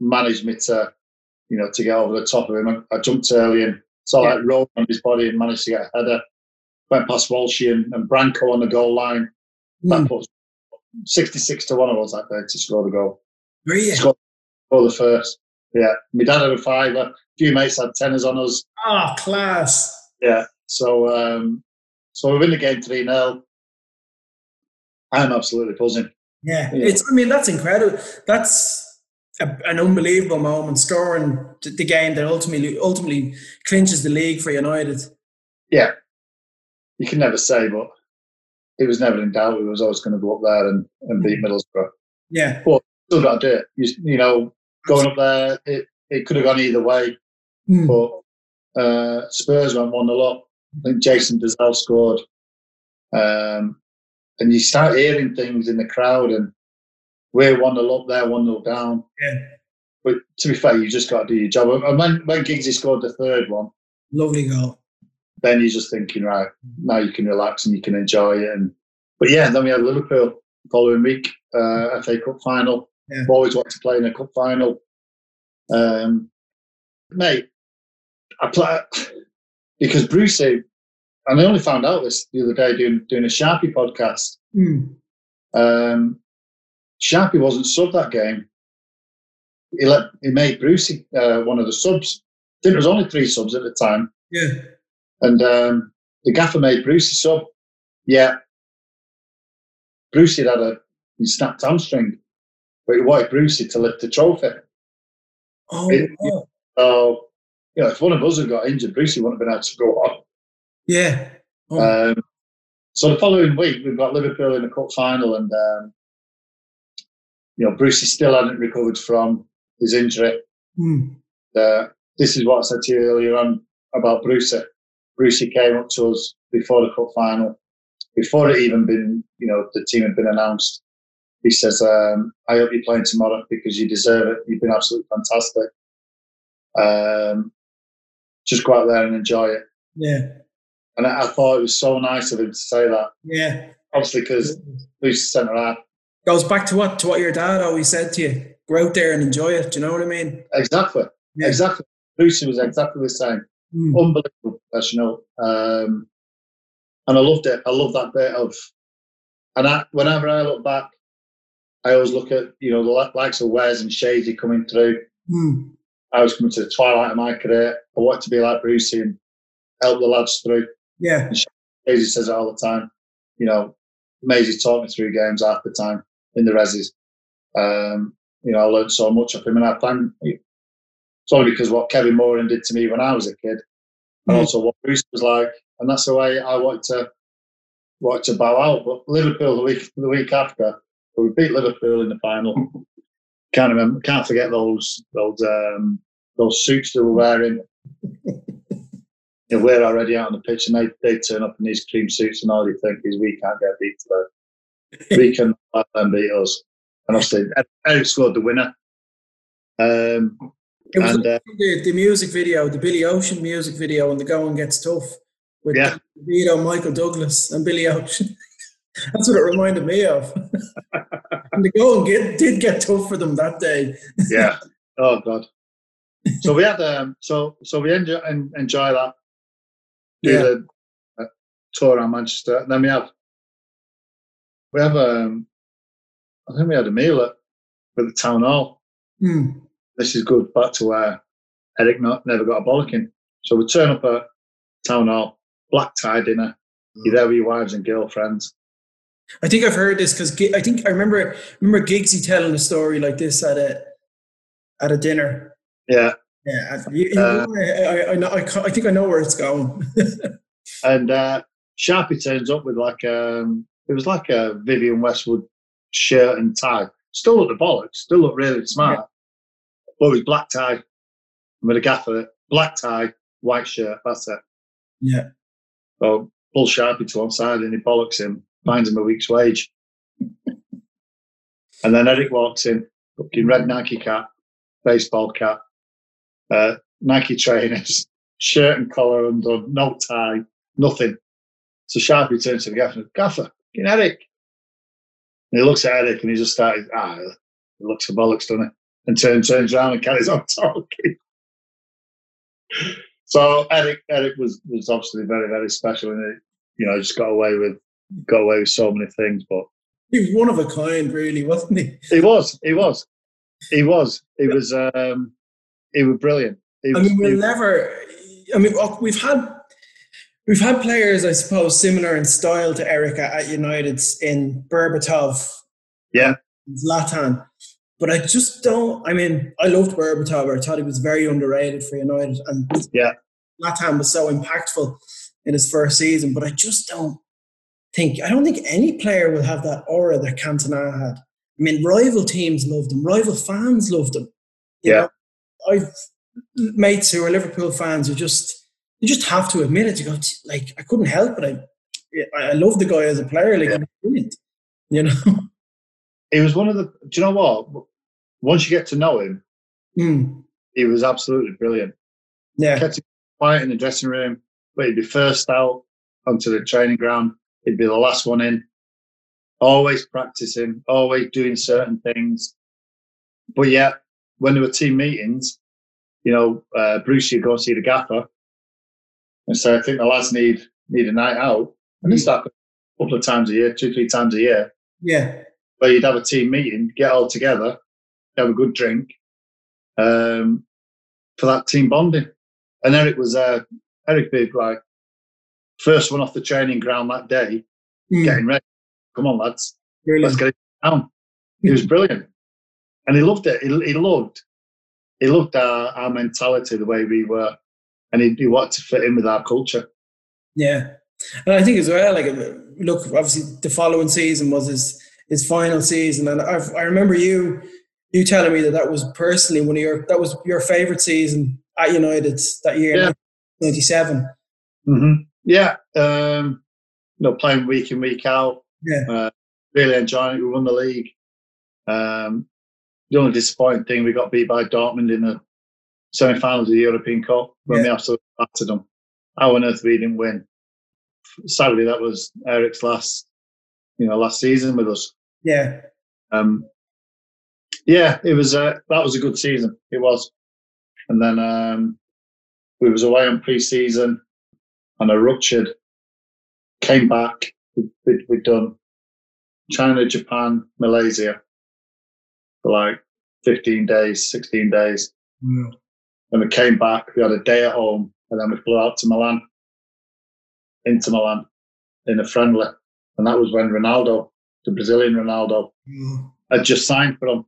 managed me to, you know, to get over the top of him. I, I jumped early and saw yeah. like roll on his body and managed to get a header. Went past Walshy and, and Branco on the goal line. That mm. Put 66 to 1 of us that day to score the goal. Really? Score, score the first. Yeah. My dad had a fiver. A few mates had tenners on us. Ah, oh, class. Yeah. So um, so we win the game 3 0. I'm absolutely buzzing. Yeah. yeah. It's I mean, that's incredible. That's a, an unbelievable moment, scoring the game that ultimately ultimately clinches the league for United. Yeah. You can never say, but it was never in doubt. We was always going to go up there and, and beat mm. Middlesbrough. Yeah. But still got to do it. You, you know, going up there, it, it could have gone either way. Mm. But uh, Spurs went 1 0 up. I think Jason Dozzell scored. Um, and you start hearing things in the crowd, and we're 1 0 up there, 1 0 down. Yeah. But to be fair, you just got to do your job. And when, when Giggsy scored the third one, lovely goal then you're just thinking, right, now you can relax and you can enjoy it. And but yeah, then we had Liverpool following week, uh, FA Cup final. Yeah. Always wanted to play in a cup final. Um, mate, I play because Brucey, and I only found out this the other day doing doing a Sharpie podcast. Mm. Um, Sharpie wasn't sub that game. He let he made Brucey uh, one of the subs. I think there was only three subs at the time. Yeah. And um, the gaffer made Brucey sub. Yeah. Brucey had a he snapped hamstring, but he wanted Brucey to lift the trophy. Oh, it, wow. So, you know, if one of us had got injured, Brucey wouldn't have been able to go on. Yeah. Oh. Um, so the following week, we've got Liverpool in the cup final, and um, you know, Brucey still hadn't recovered from his injury. Mm. Uh, this is what I said to you earlier on about Brucey. Brucey came up to us before the cup final, before it even been, you know, the team had been announced. He says, um, I hope you're playing tomorrow because you deserve it. You've been absolutely fantastic. Um, just go out there and enjoy it. Yeah. And I, I, thought it was so nice of him to say that. Yeah. Obviously, because Bruce's centre half. Goes back to what to what your dad always said to you. Go out there and enjoy it. Do you know what I mean? Exactly. Yeah. Exactly. Brucey was exactly the same. Mm. Unbelievable professional. Um, and I loved it. I love that bit of, and I, whenever I look back, I always look at, you know, the likes of Wes and Shady coming through. Mm. I was coming to the twilight of my career. I wanted to be like Brucey and help the lads through. Yeah. And Shady says it all the time. You know, Maisie taught me through games half the time in the resis. Um, you know, I learned so much of him, and I thank it's only because what Kevin Moran did to me when I was a kid, and mm. also what Bruce was like, and that's the way I wanted to wanted to bow out. But Liverpool the week the week after, we beat Liverpool in the final. Can't remember, can't forget those those um, those suits they were wearing. we're already out on the pitch, and they they turn up in these cream suits, and all you think is we can't get beat today. we can let them beat us. And obviously, Eric scored the winner. Um, it was and, uh, the, the music video, the Billy Ocean music video, and the going gets tough with yeah. Vito, Michael Douglas, and Billy Ocean. That's what it reminded me of. and the going get, did get tough for them that day. yeah. Oh God. So we had um. So so we enjoy enjoy that. Do yeah. the uh, tour around Manchester, and then we have we have um. I think we had a meal at, at the town hall. Mm this is good. Back to where Eric not, never got a bollocking. So we turn up at town hall, black tie dinner. You're there with your wives and girlfriends. I think I've heard this because I think I remember remember Giggsy telling a story like this at a at a dinner. Yeah, yeah. You, uh, I, I, know, I, I, think I know where it's going. and uh, Sharpie turns up with like um, it was like a Vivienne Westwood shirt and tie. Still looked the bollocks. Still looked really smart but with black tie I'm with a gaffer black tie, white shirt. That's it. Yeah. So pull Sharpie to one side and he bollocks him, finds him a week's wage. and then Eric walks in, looking red Nike cap, baseball cap, uh, Nike trainers, shirt and collar undone, no tie, nothing. So Sharpie turns to the gaffer, Gaffer, get Eric. And he looks at Eric and he just started, ah, he looks for bollocks, doesn't he? And turns, turns around and carries on talking. so Eric, Eric was was obviously very, very special, and it, you know, just got away with got away with so many things. But he was one of a kind, really, wasn't he? He was. He was. He was. He was. Um, he was brilliant. He I mean, we'll never. I mean, we've had we've had players, I suppose, similar in style to Erica at United in Berbatov, yeah, Zlatan. But I just don't. I mean, I loved Berbatov. I thought he was very underrated for United, and Yeah. Zlatan was so impactful in his first season. But I just don't think. I don't think any player will have that aura that Cantona had. I mean, rival teams loved him. Rival fans loved him. You Yeah. know, I've mates who are Liverpool fans who just you just have to admit it. You go like I couldn't help it. I I love the guy as a player. Like Yeah. brilliant. You know. he was one of the. Do you know what? Once you get to know him, Mm. he was absolutely brilliant. Yeah. kept him quiet in the dressing room, but he'd be first out onto the training ground. He'd be the last one in. Always practicing, always doing certain things. But yet, when there were team meetings, you know, uh, Bruce, you'd go and see the gaffer and say, I think the lads need need a night out. And he'd start a couple of times a year, two, three times a year, Yeah. Where you'd have a team meeting, get all together, have a good drink um, for that team bonding. And Eric was uh, Eric Big, like first one off the training ground that day, Mm. getting ready. Come on, lads, Brilliant. let's get it down. He was brilliant, and he loved it. He, he loved, he loved our, our mentality, the way we were, and he, he wanted to fit in with our culture. Yeah, and I think as well, like look, obviously the following season was his his final season, and I've, I remember you you telling me that that was personally one of your that was your favorite season at United that year, Yeah. ninety seven. Mm-hmm. Yeah, um, you know, playing week in week out. Yeah. uh, really enjoying it. We won the league. Um, the only disappointing thing we got beat by Dortmund in the semi-finals of the European Cup when we absolutely battered them. How on earth we didn't win? Sadly, that was Eric's last, you know, last season with us. Yeah, Um, yeah, it was. Uh, that was a good season. It was, and then um, we was away on pre-season, and I ruptured. Came back. We, we, we'd done China, Japan, Malaysia for like fifteen days, sixteen days. Mm. Then we came back. We had a day at home, and then we flew out to Milan, into Milan, in a friendly, and that was when Ronaldo, the Brazilian Ronaldo, Mm. had just signed for them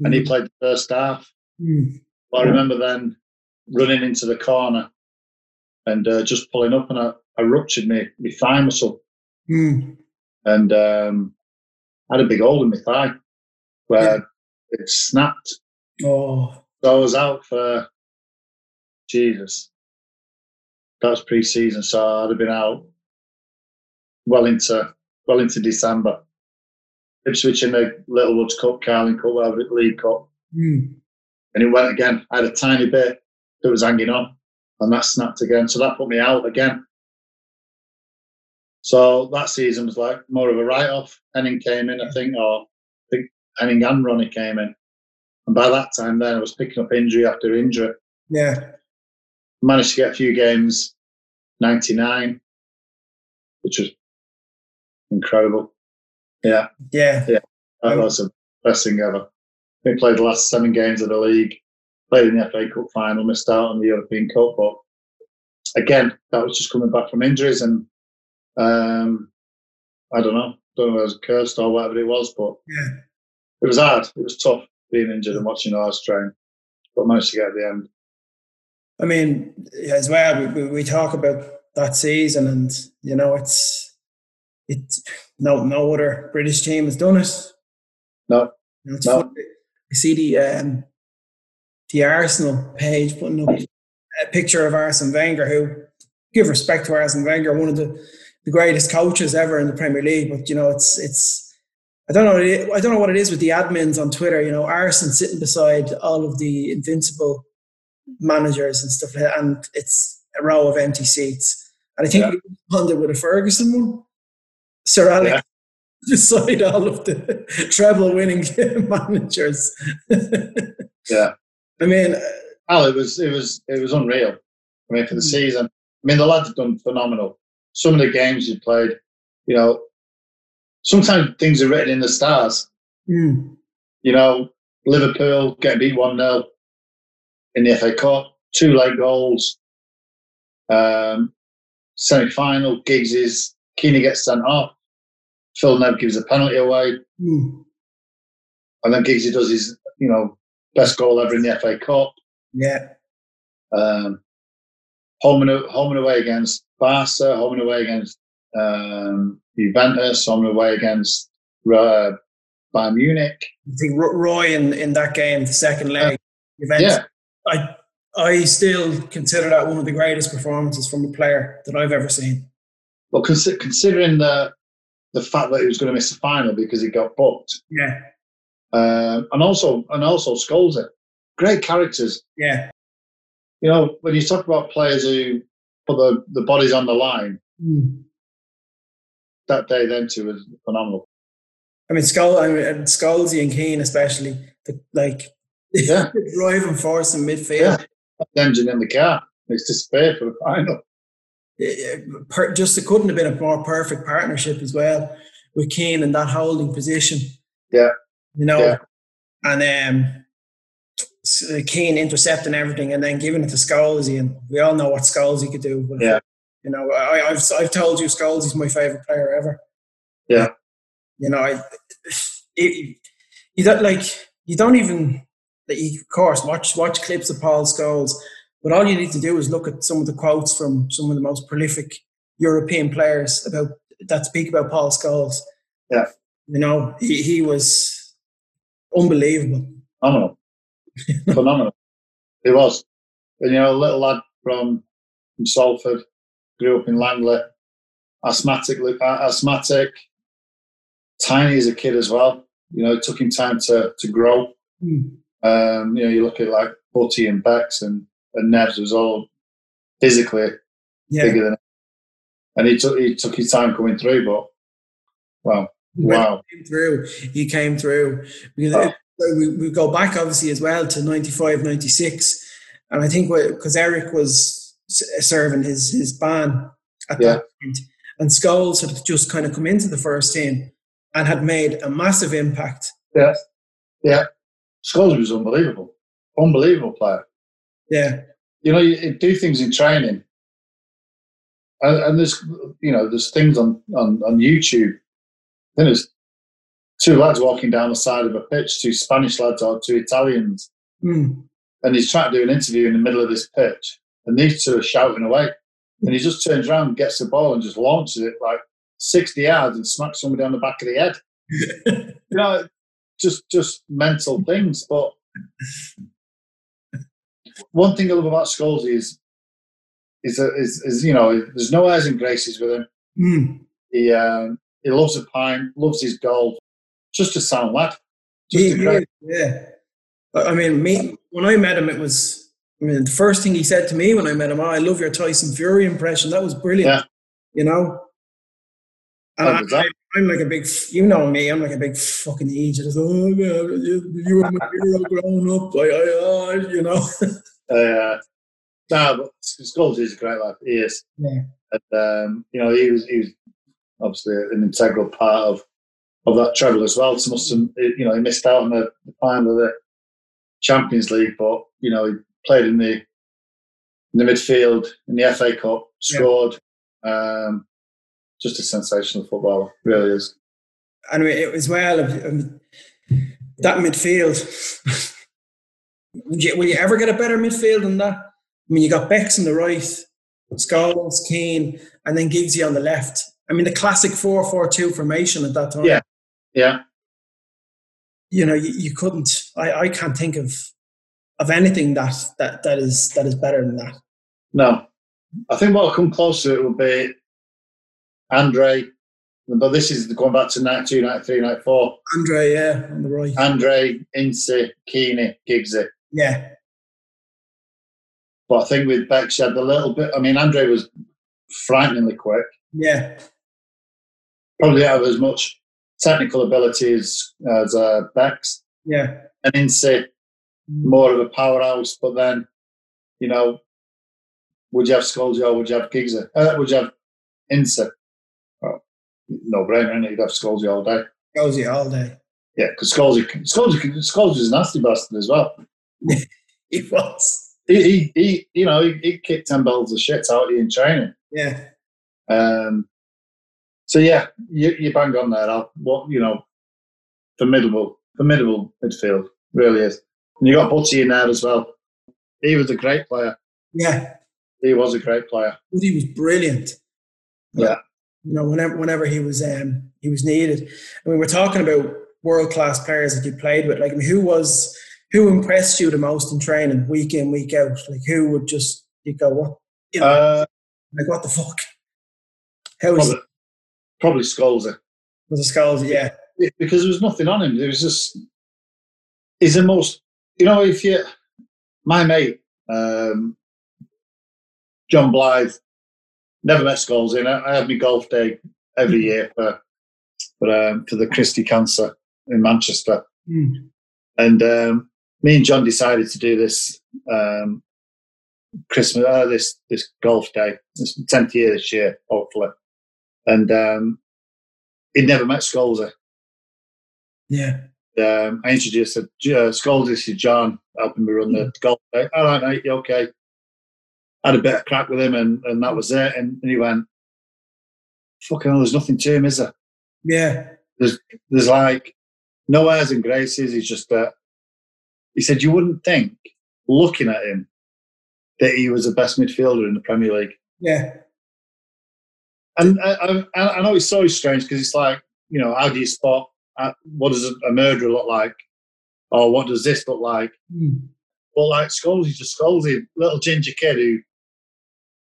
and he played the first half. Mm. I remember then running into the corner and uh, just pulling up, and I, I ruptured my, my thigh muscle, Mm. and um, I had a big hole in my thigh where it snapped. Oh, So I was out for Jesus. That was pre-season, so I'd have been out well into well into December. Ipswich in the Littlewoods Cup, Carling Cup, whatever, League Cup. mm. and it went again. I had a tiny bit that was hanging on, and that snapped again. So that put me out again. So that season was like more of a write-off. Henning came in, I think, or I think Henning and Ronnie came in. And by that time, then I was picking up injury after injury. yeah, Managed to get a few games, 99, which was incredible. Yeah, yeah, Yeah. that was the best thing ever. We played the last seven games of the league, played in the FA Cup final, missed out on the European Cup. But again, that was just coming back from injuries, and um, I don't know, don't know if it was cursed or whatever it was, but yeah. it was hard. It was tough being injured and watching ours train, but managed to get at the end. I mean, as well, we, we, we talk about that season, and you know, it's it's no no other British team has done it. No, You know, it's No. I see the um, the Arsenal page putting up a picture of Arsene Wenger, who give respect to Arsene Wenger, one of the, the greatest coaches ever in the Premier League. But you know, it's it's I don't know. I don't know what it is with the admins on Twitter. You know, Arsene sitting beside all of the invincible managers and stuff like that, and it's a row of empty seats. And I think yeah. we with a Ferguson one. Sir Alex yeah. beside all of the treble winning managers. yeah. I mean, oh, it was it was it was unreal. I mean, for the mm. season, I mean, the lads have done phenomenal. Some of the games you played, you know, sometimes things are written in the stars. Mm. You know, Liverpool getting beat 1 0 in the FA Cup, two late goals. Um, Semi final, Giggs is Keane gets sent off. Phil Nev gives a penalty away. Mm. And then Giggsy does his, you know, best goal ever in the FA Cup. Yeah. Um, home, and, home and away against Barca, home and away against um, Juventus, home and away against uh, Bayern Munich. I think Roy in, in that game, the second leg, Juventus, yeah. I I still consider that one of the greatest performances from a player that I've ever seen. Well, considering the the fact that he was going to miss the final because he got booked, yeah, uh, and also and also Scholes, great characters. Yeah, you know when you talk about players who put the, the bodies on the line, mm. that day then too was phenomenal. I mean, Skull, I mean, and Scholesy and Keane especially, the, like yeah. driving force in midfield. Yeah. Engine in the car makes despair for the final. Just it couldn't have been a more perfect partnership as well with Keane in that holding position. Yeah, you know, yeah. and um, Keane intercepting everything and then giving it to Scholesy, and we all know what Scholesy could do. But, yeah, you know, I, have I've told you Scholesy's my favorite player ever. Yeah, you know, I it, you don't like you don't even like, you, of course, watch watch clips of Paul Scholes, but all you need to do is look at some of the quotes from some of the most prolific European players about that speak about Paul Scholes. Yeah, you know, he, he was unbelievable. Phenomenal, phenomenal. He was, and you know, a little lad from from Salford, grew up in Langley, asthmatic, asthmatic, tiny as a kid as well. You know, it took him time to to grow. Mm. Um, you know, you look at like Butty and Bex and, and Nevs was all physically yeah. bigger than him. And he took he took his time coming through, but wow. wow. He came through. He came through. Because we, we go back obviously as well to 95, 96. And I think because Eric was serving his, his ban at yeah. that. And Scholes had just kind of come into the first team and had made a massive impact. Yeah. Yeah. Scholes was unbelievable, unbelievable player. Yeah, you know, you do things in training, and, and there's you know there's things on on on YouTube. Then there's two lads walking down the side of a pitch, two Spanish lads or two Italians, mm. and he's trying to do an interview in the middle of this pitch, and these two are shouting away, and he just turns around, gets the ball, and just launches it like sixty yards and smacks somebody on the back of the head. you know, just just mental things. But one thing I love about Scholes is is, is, is you know there's no airs and graces with him. Mm. He um, he loves a pint, loves his golf. Just a sound lad. Just he, a yeah. I mean, me when I met him, it was. I mean, the first thing he said to me when I met him, oh, "I love your Tyson Fury impression." That was brilliant. Yeah. You know, and I, I'm like a big, you know me, I'm like a big fucking idiot. Oh, yeah, you, you were my hero growing up. I, I, I you know. uh, no, but Scholes is a great lad. He is. Yeah. And, um, you know, he was, he was obviously an integral part of, of that treble as well. So must have, you know, he missed out on the, the final of the Champions League, but, you know, he played in the, in the midfield in the FA Cup, scored. Yeah. Um, just a sensational footballer, really is. And it was well um, that midfield. will, you, will you ever get a better midfield than that? I mean, you got Bex on the right, Scholes, Keane, and then Giggsy on the left. I mean, the classic 4 4 2 formation at that time. Yeah. Yeah. You know, you, you couldn't, I, I can't think of of anything that, that that is that is better than that. No. I think what will come close to it will be Andre, but this is going back to 92, 93, 94. Andre, yeah, on the right. Andre, Ince, Keaney, Giggsy. Yeah. But I think with Beck said a little bit. I mean, Andre was frighteningly quick. Yeah. Probably have as much technical ability as, as uh, Bex. Yeah. And Ince, more of a powerhouse. But then, you know, would you have Scholesy or would you have Giggsy? Uh, would you have Ince? Well, no brainer, and you'd have Scholesy all day. Scholesy all day. Yeah, because Scholesy, Scholesy was a nasty bastard as well. he was. He, he, he, you know, he, he kicked ten bells of shit out of you in training. Yeah. Um. So yeah, you, you bang on there. I'll, what you know, formidable, formidable midfield, really is. And you got Butty in there as well. He was a great player. Yeah. He was a great player. He was brilliant. Yeah. You know, whenever whenever he was um he was needed. I mean, we're talking about world class players that you played with. Like, I mean, who was who impressed you the most in training, week in, week out? Like, who would just you go, what? You know, Uh, like, what the fuck? How was probably, probably Scholesy. was the skulls? Yeah, because there was nothing on him. There was just he's the most you know if you my mate um, John Blythe never met Scholesy. I had my golf day every year for for um, for the Christie Cancer in Manchester, Hmm. and um, me and John decided to do this um, Christmas uh, this this golf day. It's the tenth year this year, hopefully, and um, he'd never met Scholes yeah, um, I introduced uh, to John, helping me run the golf. Day. All right, mate, you okay? Had a bit of crack with him, and, and that was it. And, and he went, "Fucking hell, there's nothing to him, is there? yeah, There's there's like no airs and graces. He's just uh, he said you wouldn't think, looking at him, that he was the best midfielder in the Premier League. yeah, And I, I, I know it's so strange because it's like, you know, how do you spot uh, what does a murderer look like, or what does this look like? But like Scholesy's just Scholesy, little ginger kid who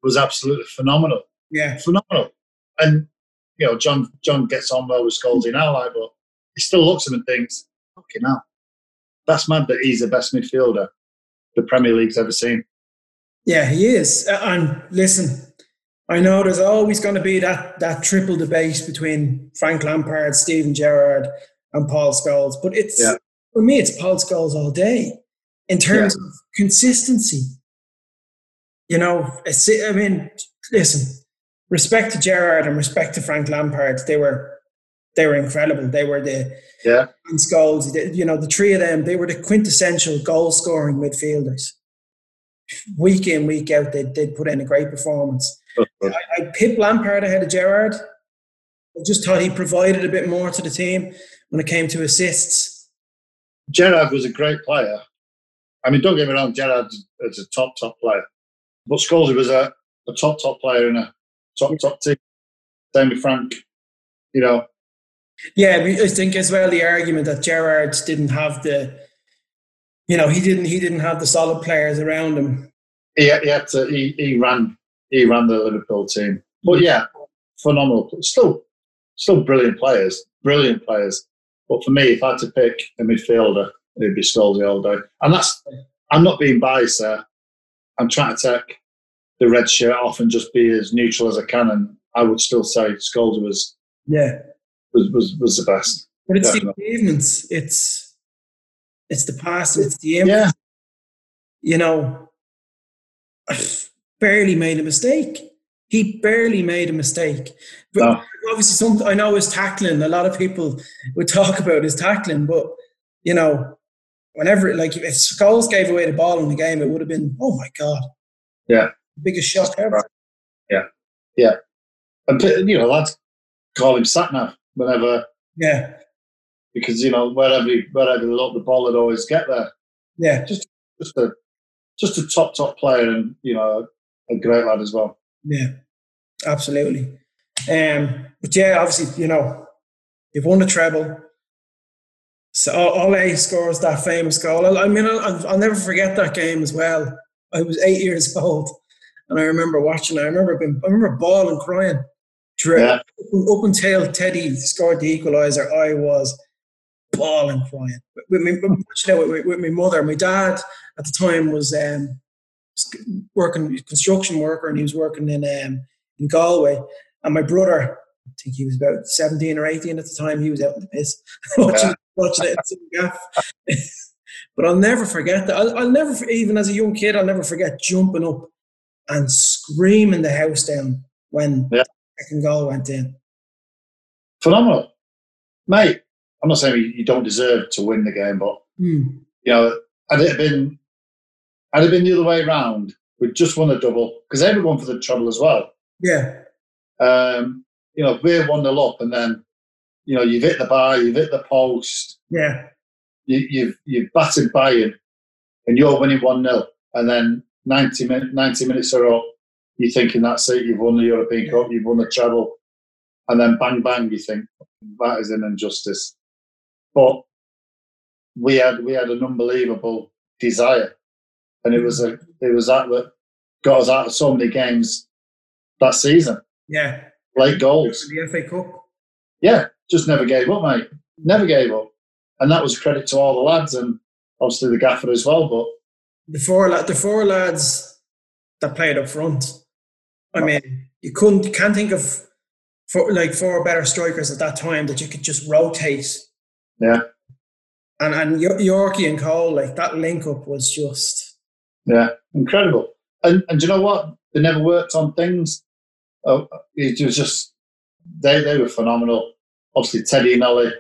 was absolutely phenomenal, yeah, phenomenal. And you know, John John gets on well with Scholesy now, like, but he still looks at him and thinks, "Fucking hell, that's mad that he's the best midfielder the Premier League's ever seen." yeah. He is. Uh, And listen, I know there's always going to be that that triple debate between Frank Lampard, Steven Gerrard, and Paul Scholes, but it's Yeah. for me, it's Paul Scholes all day in terms of consistency. You know, I mean, listen, respect to Gerrard and respect to Frank Lampard. They were they were incredible. They were the Yeah, and Scholes, you know, the three of them, they were the quintessential goal scoring midfielders. Week in, week out, they'd, they'd put in a great performance. I, I pipped Lampard ahead of Gerrard. I just thought he provided a bit more to the team when it came to assists. Gerrard was a great player. I mean, don't get me wrong, Gerrard is a top top player, but Scholesy was a, a top top player in a top top team. Same with Frank. You know, Yeah, I think as well the argument that Gerrard didn't have the, you know, he didn't he didn't have the solid players around him. he, he had to he, he ran he ran the Liverpool team. But yeah, phenomenal. Still still brilliant players. Brilliant players. But for me, if I had to pick a midfielder, it'd be Scholesy all day. And that's I'm not being biased there. I'm trying to take the red shirt off and just be as neutral as I can. And I would still say Scholesy was Yeah, was was, was the best. but it's Definitely. the achievements. It's it's the past. It's the impact. Yeah, you know, barely made a mistake. He barely made a mistake. But No. obviously, some I know his tackling. A lot of people would talk about his tackling, but you know, whenever like if Scholes gave away the ball in the game, it would have been oh my god, Yeah. biggest shock ever. Yeah, yeah, and you know lads call him Satnav whenever Yeah, because you know wherever he, wherever he looked, the ball would always get there. yeah, just just a just a top top player and you know a great lad as well. yeah, absolutely. Um, but yeah, obviously, you know, you've won the treble. So Ole scores that famous goal. I I mean, I'll, I'll never forget that game as well. I was eight years old, and I remember watching. I remember being, I remember bawling, crying. Yeah. Up until Teddy scored the equaliser, I was bawling, crying. With, me, with, with, my mother, my dad at the time was um, working construction worker, and he was working in um, in Galway. And my brother, I think he was about seventeen or eighteen at the time. He was out in the piss watching, watching it in gaff. but I'll never forget that. I'll, I'll never, even as a young kid, I'll never forget jumping up and screaming the house down when yeah. Second goal went in. Phenomenal, mate. I'm not saying you don't deserve to win the game, but mm. you know, had it been had it been the other way around, we'd just won a double because everyone for the trouble as well. Yeah. Um, you know, we're one nil up, and then you know you've hit the bar, you've hit the post. Yeah. You, you've you've battered Bayern, and you're winning one 0 and then 90, min- 90 minutes are up. You're thinking that's it. You've won the European. Cup. You've won the treble, and then bang bang, you think that is an injustice. But we had we had an unbelievable desire, and it was a it was that that got us out of so many games that season. Yeah, late goals. The FA Cup. Yeah, just never gave up, mate. Never gave up, and that was credit to all the lads and obviously the gaffer as well. But the four the four lads that played up front. I mean, you couldn't you can't think of for like four better strikers at that time that you could just rotate yeah. And and Yorkie and Cole, like that link up was just yeah, incredible. And and do you know what? They never worked on things. Oh, it was just they they were phenomenal. Obviously, Teddy and Ollie,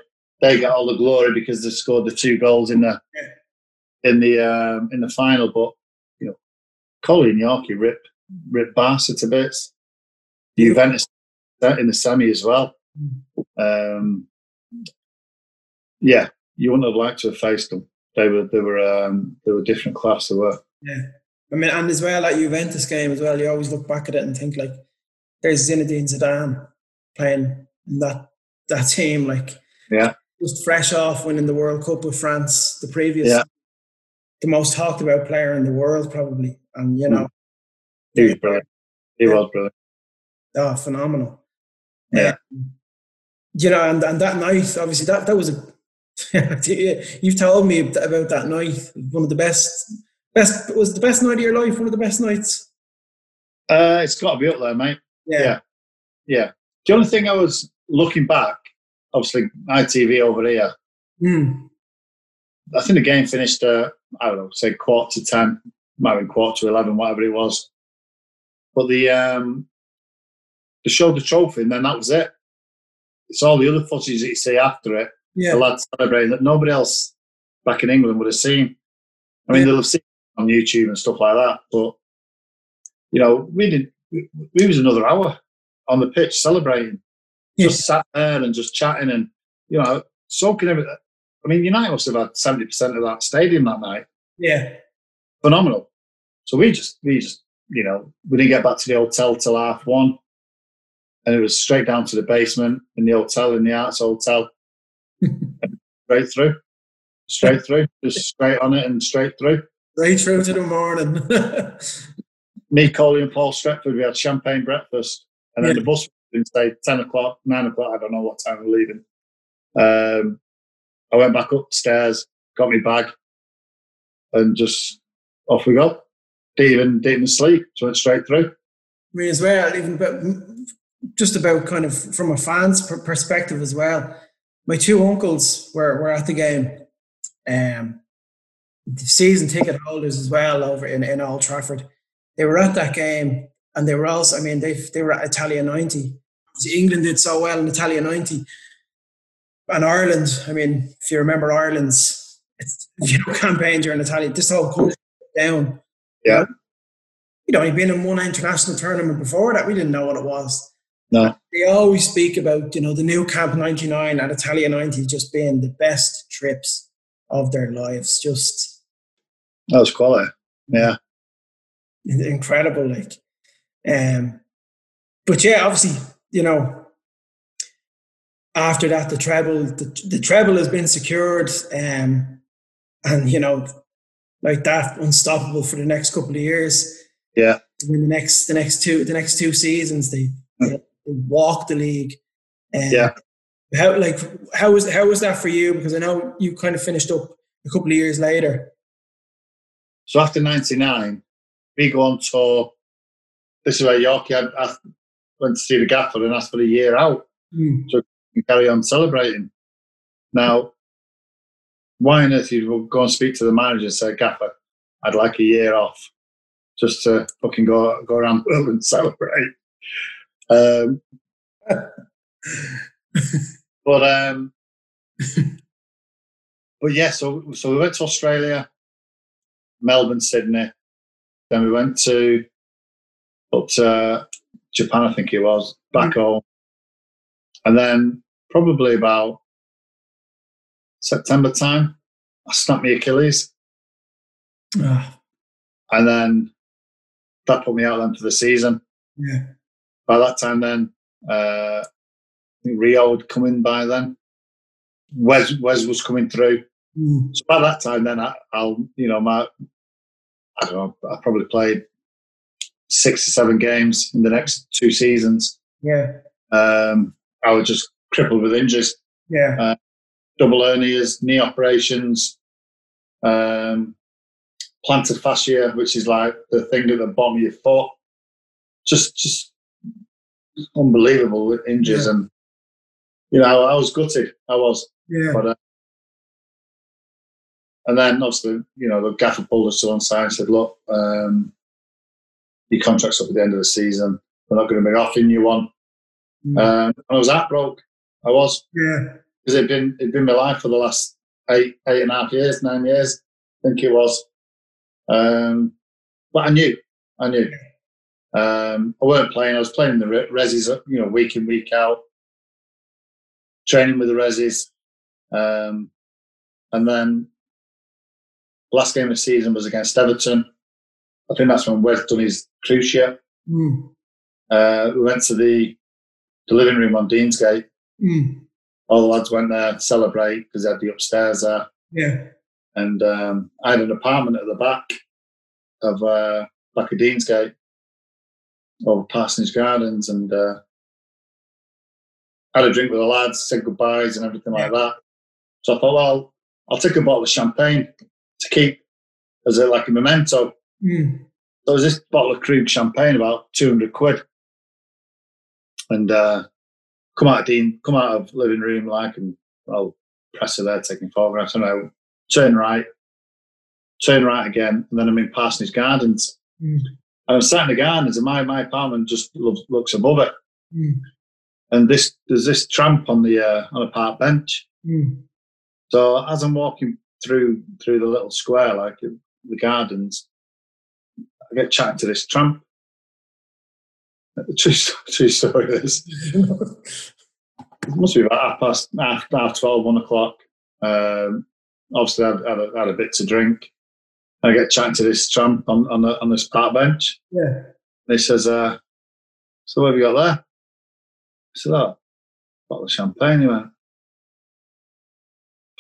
they got all the glory because they scored the two goals in the yeah. in the um, in the final. But you know, Coley and Yorkie ripped ripped Barca to bits. Juventus in the semi as well. Mm. Um, yeah, you wouldn't have liked to have faced them. They were they were um, they were different class. They were. Yeah, I mean, and as well that Juventus game as well. You always look back at it and think like, there's Zinedine Zidane playing in that that team. Like, yeah, just fresh off winning the World Cup with France the previous. Yeah. The most talked about player in the world, probably, and you know, he was brilliant. He yeah. was brilliant. Oh, phenomenal! Yeah, um, you know, and, and that night, obviously, that that was a You've told me about that night. One of the best, best was the best night of your life. One of the best nights. Uh, it's got to be up there, mate. Yeah. yeah, yeah. The only thing I was looking back, obviously, ITV over here. Mm. I think the game finished. Uh, I don't know, say quarter to ten, maybe quarter to eleven, whatever it was. But the um, they showed the trophy, and then that was it. It's all the other footage that you see after it yeah. the lads celebrating that nobody else back in England would have seen. I mean, yeah. they'll have seen on YouTube and stuff like that, but you know, we did. We, we was another hour on the pitch celebrating, yeah. just sat there and just chatting and you know, soaking everything. I mean, United must have had seventy percent of that stadium that night. Yeah, phenomenal. So we just, we just, you know, we didn't get back to the hotel till half one, and it was straight down to the basement in the hotel in the Arts Hotel straight through, straight through, just straight on it and straight through. Straight through to the morning. Me, Coley, and Paul Stretford, we had champagne breakfast, and then yeah. the bus didn't stay ten o'clock, nine o'clock. I don't know what time we're leaving. Um, I went back upstairs, got my bag, and just off we go. Didn't even sleep, just went straight through. Me as well, even about, just about kind of from a fan's perspective as well my two uncles were, were at the game. Um, season ticket holders as well over in, in Old Trafford. They were at that game and they were also, I mean, they, they were at Italia 90. England did so well in Italia 90. And Ireland, I mean, if you remember Ireland's you know, campaign during Italia, this whole country down. Yeah. You know, he'd been in one international tournament before that. We didn't know what it was. No. They always speak about, you know, the Nou Camp 99 and Italia 90 just being the best trips of their lives. Just. That was quality. Yeah. Incredible. Like, um, but yeah, obviously, you know, after that, the treble, the, the treble has been secured. Um, and, you know, like that, unstoppable for the next couple of years. Yeah. in the next the next two the next two seasons they, they walked the league. Um, yeah. How like how was how was that for you? Because I know you kind of finished up a couple of years later. So after '99, we go on tour. This is where Yorkie had, I went to see the gaffer and asked for a year out mm. so we can carry on celebrating. Now, why on earth you go and speak to the manager and say, Gaffer, I'd like a year off just to fucking go go around the world and celebrate. Um, but um, but yeah, so so we went to Australia, Melbourne, Sydney. Then we went to up to Japan, I think it was, back mm-hmm. home. And then probably about September time, I snapped my Achilles. And then that put me out then for the season. Yeah. By that time, then uh, I think Rio had come in by then. Wes Wes was coming through. Mm. So by that time, then I, will you know my I don't know I probably played six or seven games in the next two seasons. Yeah. Um, I was just crippled with injuries. Yeah. Uh, double hernias, knee operations, um, plantar fascia, which is like the thing at the bottom of your foot. Just, just unbelievable injuries, yeah. and you know, I was gutted. I was. Yeah. But, uh, and then obviously, you know, the gaffer pulled us to one side and said, "Look, um, your contract's up at the end of the season. We're not going to be offering you one." Mm. Um, and I was heartbroken. I was. Yeah. Because it'd been it'd been my life for the last eight eight and a half years, nine years. I think it was. Um, but I knew, I knew. Um, I weren't playing. I was playing the resis, you know, week in week out, training with the resis, um, and then last game of the season was against Everton. I think that's when Wes done his cruciate. Mm. Uh, we went to the the living room on Deansgate. Mm. All the lads went there to celebrate because they had the upstairs there. Yeah. And um, I had an apartment at the back of uh, back of Deansgate over Parsonage Gardens and uh, had a drink with the lads, said goodbyes and everything yeah. like that. So I thought, well, I'll take a bottle of champagne to keep as a like a memento. Mm. So was this bottle of Krug champagne, about 200 quid and uh, come out of Dean, come out of living room like, and well, presser there taking photographs. And I turn right, turn right again, and then I'm in Parsonage Gardens. Mm. And I'm sat in the gardens, and my, my apartment just looks, looks above it. Mm. And this there's this tramp on the uh, on a park bench. Mm. So as I'm walking through through the little square, like the gardens, I get chatting to this tramp, True, true story. This it must be about half past half, half 12, one o'clock. Um, obviously, I had, had, a, had, a, bit to drink. I get chatting to this tramp on on, the, on this park bench. Yeah. And he says, uh, "So what have you got there?" I said, "Oh, bottle of champagne." He went,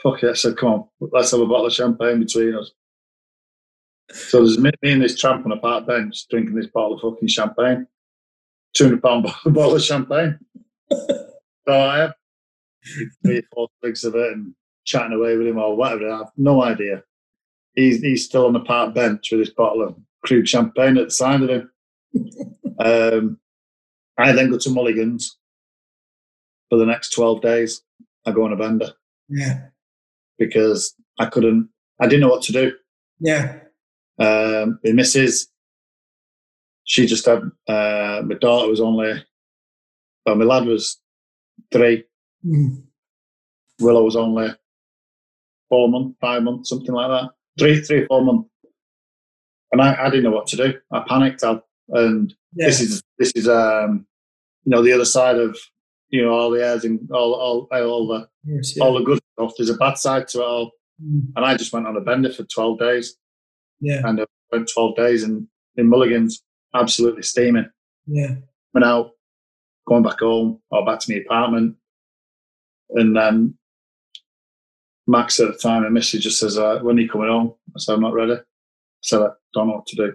"Fuck it!" I said, "Come on, let's have a bottle of champagne between us." So there's me, me and this tramp on a park bench drinking this bottle of fucking champagne two hundred pound bottle of champagne. so I have three or four drinks of it and chatting away with him or whatever. I have no idea. He's he's still on the park bench with his bottle of Krug champagne at the side of him. um, I then go to Mulligan's for the next twelve days. I go on a bender. Yeah. Because I couldn't. I didn't know what to do. Yeah. Um, my missus she just had uh, my daughter was only well, my lad was three. Mm. Willow was only four months, five months, something like that. Three, three, four months. And I, I didn't know what to do. I panicked. I, and yeah. this is this is um, you know the other side of you know all the airs and all all all the yes, yeah. all the good stuff. There's a bad side to it all. Mm. And I just went on a bender for twelve days. Yeah. And I went twelve days in in Mulligan's absolutely steaming. Yeah. Went out, going back home or back to my apartment. And then Max at the time, and Missy just says, uh, when are you coming home? I said, I'm not ready. I said, I don't know what to do.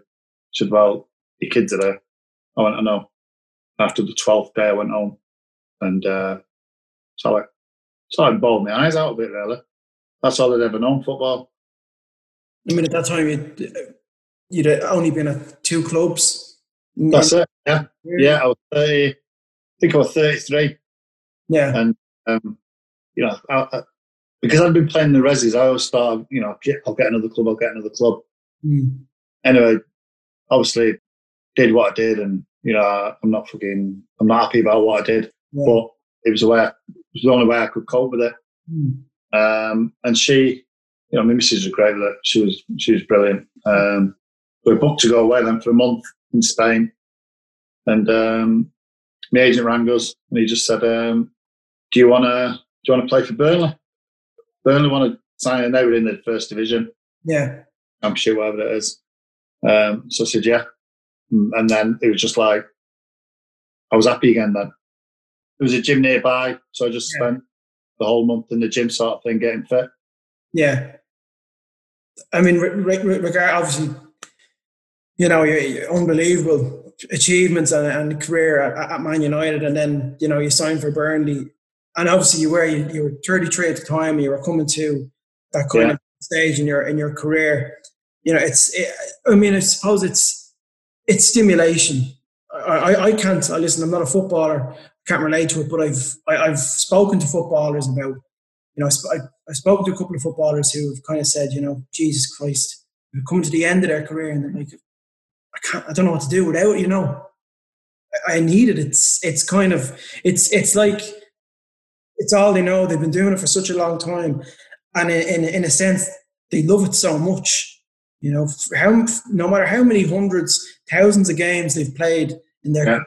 She said, well, your kids are there. I went, I know. After the 12th day, I went home. And uh, so like, so I bawled my eyes out a bit, really. That's all I'd ever known football. I mean, at that time, you'd only been at two clubs. That's it, yeah. Yeah, I was 30, I think I was 33. Yeah. And, um, you know, I, I, because I'd been playing the resis, I always thought, you know, I'll get another club, I'll get another club. Mm. Anyway, obviously, did what I did, and you know, I'm not fucking, I'm not happy about what I did, Yeah. but it was the way, it was the only way I could cope with it. Mm. Um, and she, you know, my missus was great. She was, she was brilliant. Um, we booked to go away then for a month in Spain, and um, my agent rang us, and he just said, um, "Do you want to, do you want to play for Burnley? Burnley want to sign, and they were in the first division." Yeah. I'm sure whatever it is. Um, so I said, yeah. And then it was just like, I was happy again then. There was a gym nearby, so I just Yeah. spent the whole month in the gym sort of thing, getting fit. Yeah. I mean, re- re- regard obviously, you know, unbelievable achievements and, and career at, at Man United, and then you know you signed for Burnley, and obviously you were you, you were 33 at the time. You were coming to that kind Yeah. of stage in your in your career. You know, it's. It, I mean, I suppose it's it's stimulation. I, I, I can't. I listen. I'm not a footballer. Can't relate to it, but I've I, I've spoken to footballers about you know, I, sp- I, I've spoken to a couple of footballers who have kind of said, you know, Jesus Christ, coming to the end of their career and they're like, I can't, I don't know what to do without, you know, I, need it. It's, it's kind of, it's, it's like, it's all they know. They've been doing it for such a long time. And in, in, in a sense, they love it so much, you know, how, no matter how many hundreds, thousands of games they've played in their, Yeah.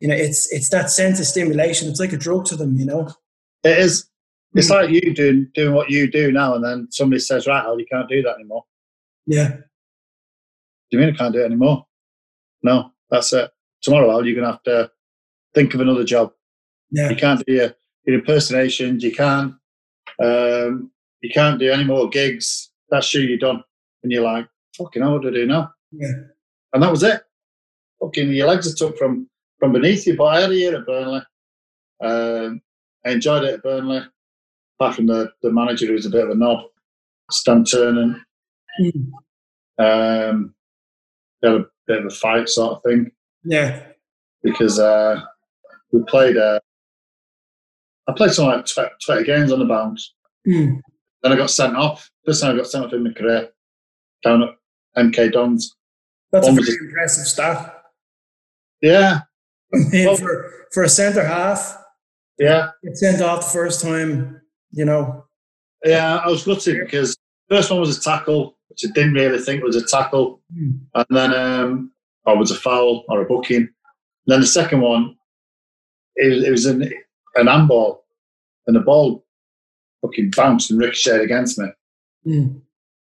you know, it's, it's that sense of stimulation. It's like a drug to them, you know? It is. It's Mm. like you doing doing what you do now, and then somebody says, "Right, Al, you can't do that anymore." Yeah. Do you mean I can't do it anymore? No, that's it. Tomorrow, Al, you're gonna have to think of another job. Yeah. You can't do your, your impersonations. You can't. Um, you can't do any more gigs. That's you. You're done. And you're like, fucking, hell, what do I do now? Yeah. And that was it. Fucking, your legs are took from from beneath you. But I had a year at Burnley. Um, I enjoyed it at Burnley. Apart from the the manager who was a bit of a knob, Stan Ternent. Mm. Um, had a bit of a fight sort of thing Yeah. because uh, we played. Uh, I played something like tw- 20 games on the bounce. Mm. Then I got sent off. First time I got sent off in my career down at MK Dons. That's a Almost- very impressive stat. Yeah, Well- for, for a centre half, yeah, get sent off the first time, you know. yeah. I was gutted because first one was a tackle, which I didn't really think was a tackle, Mm. and then um, or was a foul or a booking. And then the second one, it was, it was an an handball, and the ball fucking bounced and ricocheted against me. Mm.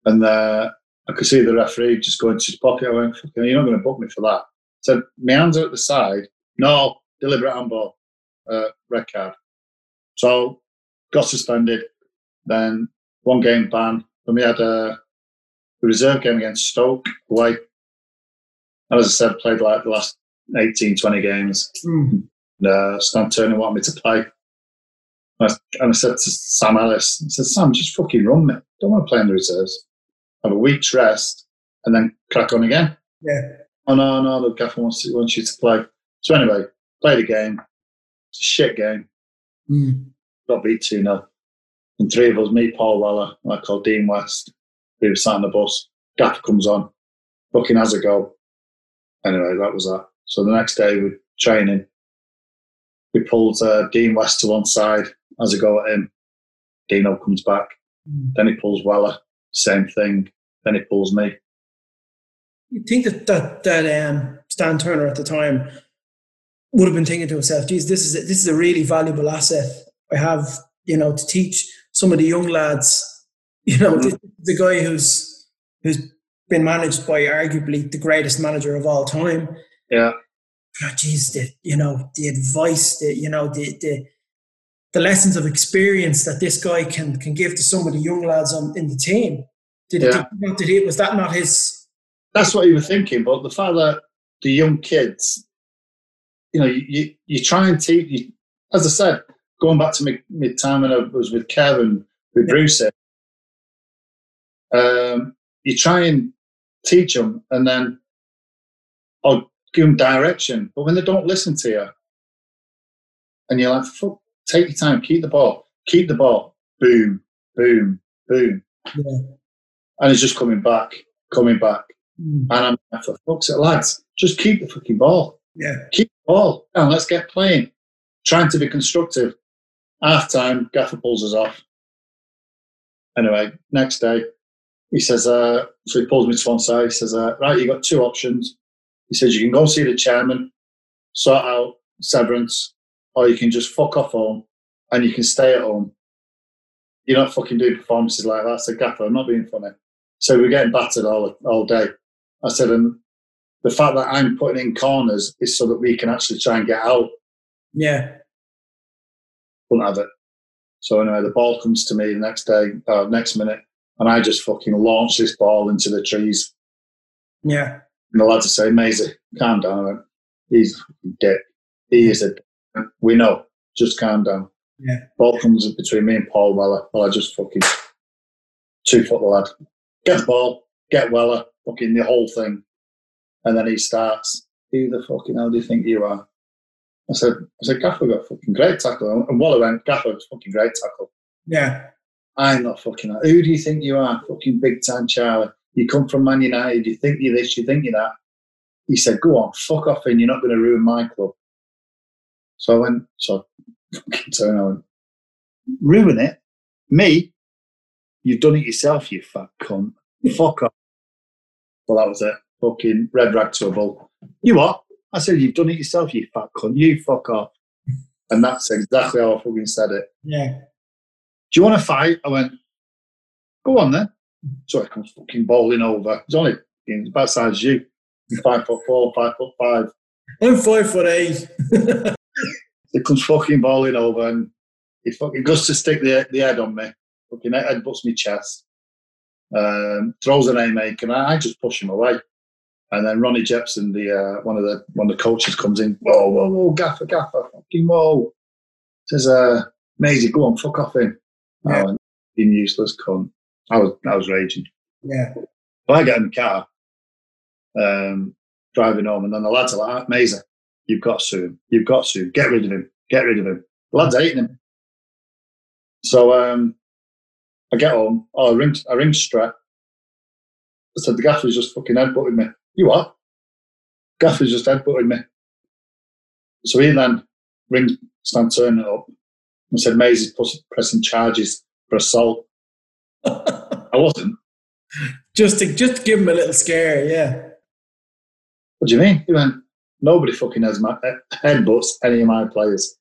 And uh, I could see the referee just go into his pocket. I went, Fucking, you're not going to book me for that. So my hands are at the side. No, deliberate handball, uh, red card. So got suspended. Then one game ban. Then we had a, a reserve game against Stoke away. And as I said, played like the last 18, 20 games. Mm. And, uh, Stan Ternent wanted me to play. And I, and I said to Sam Ellis, I said, Sam, just fucking run me. Don't want to play in the reserves. Have a week's rest and then crack on again. Yeah. Oh, no, no, the gaffer wants, to, wants you to play. So anyway, played a game. It's a shit game. Mm. Got beat 2 0. And three of us, me, Paul Weller, and I called Dean West, we were sat on the bus. Gaffer comes on, fucking has a go. Anyway, that was that. So the next day, we're training. We pulled uh, Dean West to one side, has a go at him. Dino comes back. Mm. Then he pulls Weller, same thing. Then he pulls me. You think that that that um, Stan Ternent at the time would have been thinking to himself, "Geez, this is a, this is a really valuable asset I have, you know, to teach some of the young lads. You know, Mhm. the guy who's who's been managed by arguably the greatest manager of all time. Yeah. Oh, geez, the you know the advice, the you know the the the lessons of experience that this guy can can give to some of the young lads on in the team. Did, Yeah. did, did he, was that not his? That's what you were thinking. But the fact that the young kids, you know, you, you try and teach, you, as I said, going back to my, my time when I was with Kevin, with Bruce, um, you try and teach them and then or give them direction. But when they don't listen to you, and you're like, fuck, take your time, keep the ball, keep the ball, boom, boom, boom. Yeah. And it's just coming back, coming back. Mm. And I'm like, for fuck's sake, lads, just keep the fucking ball. Yeah. Keep the ball. And let's get playing. Trying to be constructive. Half time, Gaffer pulls us off. Anyway, next day, he says, uh, so he pulls me to one side. He says, uh, right, you've got two options. He says, you can go see the chairman, sort out severance, or you can just fuck off home and you can stay at home. You're not fucking doing performances like that. I said, Gaffer, I'm not being funny. So we're getting battered all, all day. I said, and the fact that I'm putting in corners is so that we can actually try and get out. Yeah. Wouldn't have it. So anyway, the ball comes to me the next day, uh, next minute, and I just fucking launch this ball into the trees. Yeah. And the lads are say, Maisie, calm down. Went, He's a dick. He is a dick. We know. Just calm down. Yeah. Ball comes between me and Paul Weller. Well, I just fucking two foot the lad. Get the ball, get Weller, fucking the whole thing. And then he starts, Who the fucking hell do you think you are? I said, I said, Gaffer got fucking great tackle. And Weller went, Gaffer, fucking great tackle. Yeah. I'm not fucking that. Who do you think you are? Fucking big time Charlie. You come from Man United. You think you're this, you think you're that. He said, go on, fuck off and you're not going to ruin my club. So I went, so fucking turn around. Ruin it? Me? You've done it yourself, you fat cunt. Fuck off. Well, that was it. Fucking red rag to a bull. You what? I said, you've done it yourself, you fat cunt. You fuck off. And that's exactly how I fucking said it. Yeah. Do you want to fight? I went, go on then. So I come fucking bowling over. He's only about size as you. Five foot four, five foot five. I'm five foot eight. he comes fucking bowling over and he fucking goes to stick the, the head on me. Fucking head butts me chest. Um, throws an haymaker and I, I just push him away. And then Ronnie Jepson, the uh, one of the one of the coaches, comes in. Whoa, whoa, whoa, gaffer, gaffer, fucking whoa! Says, uh, Maisie, go on, fuck off him. Yeah. Oh, being useless cunt. I was I was raging. Yeah. Well, I get in the car, um, driving home, and then the lads are like, Maisie, you've got to sue. You've got to sue. Get rid of him. Get rid of him. The lads hating him. So um, I get home. Oh, I ring, I ring Strat. I said, the gaffer's just fucking headbutted me. You what? Gaffer's just headbutted me. So he then rings Stan Ternent up and said, Mays is pressing charges for assault. I wasn't. Just to just to give him a little scare, yeah. What do you mean? He went, nobody fucking has my headbutts any of my players.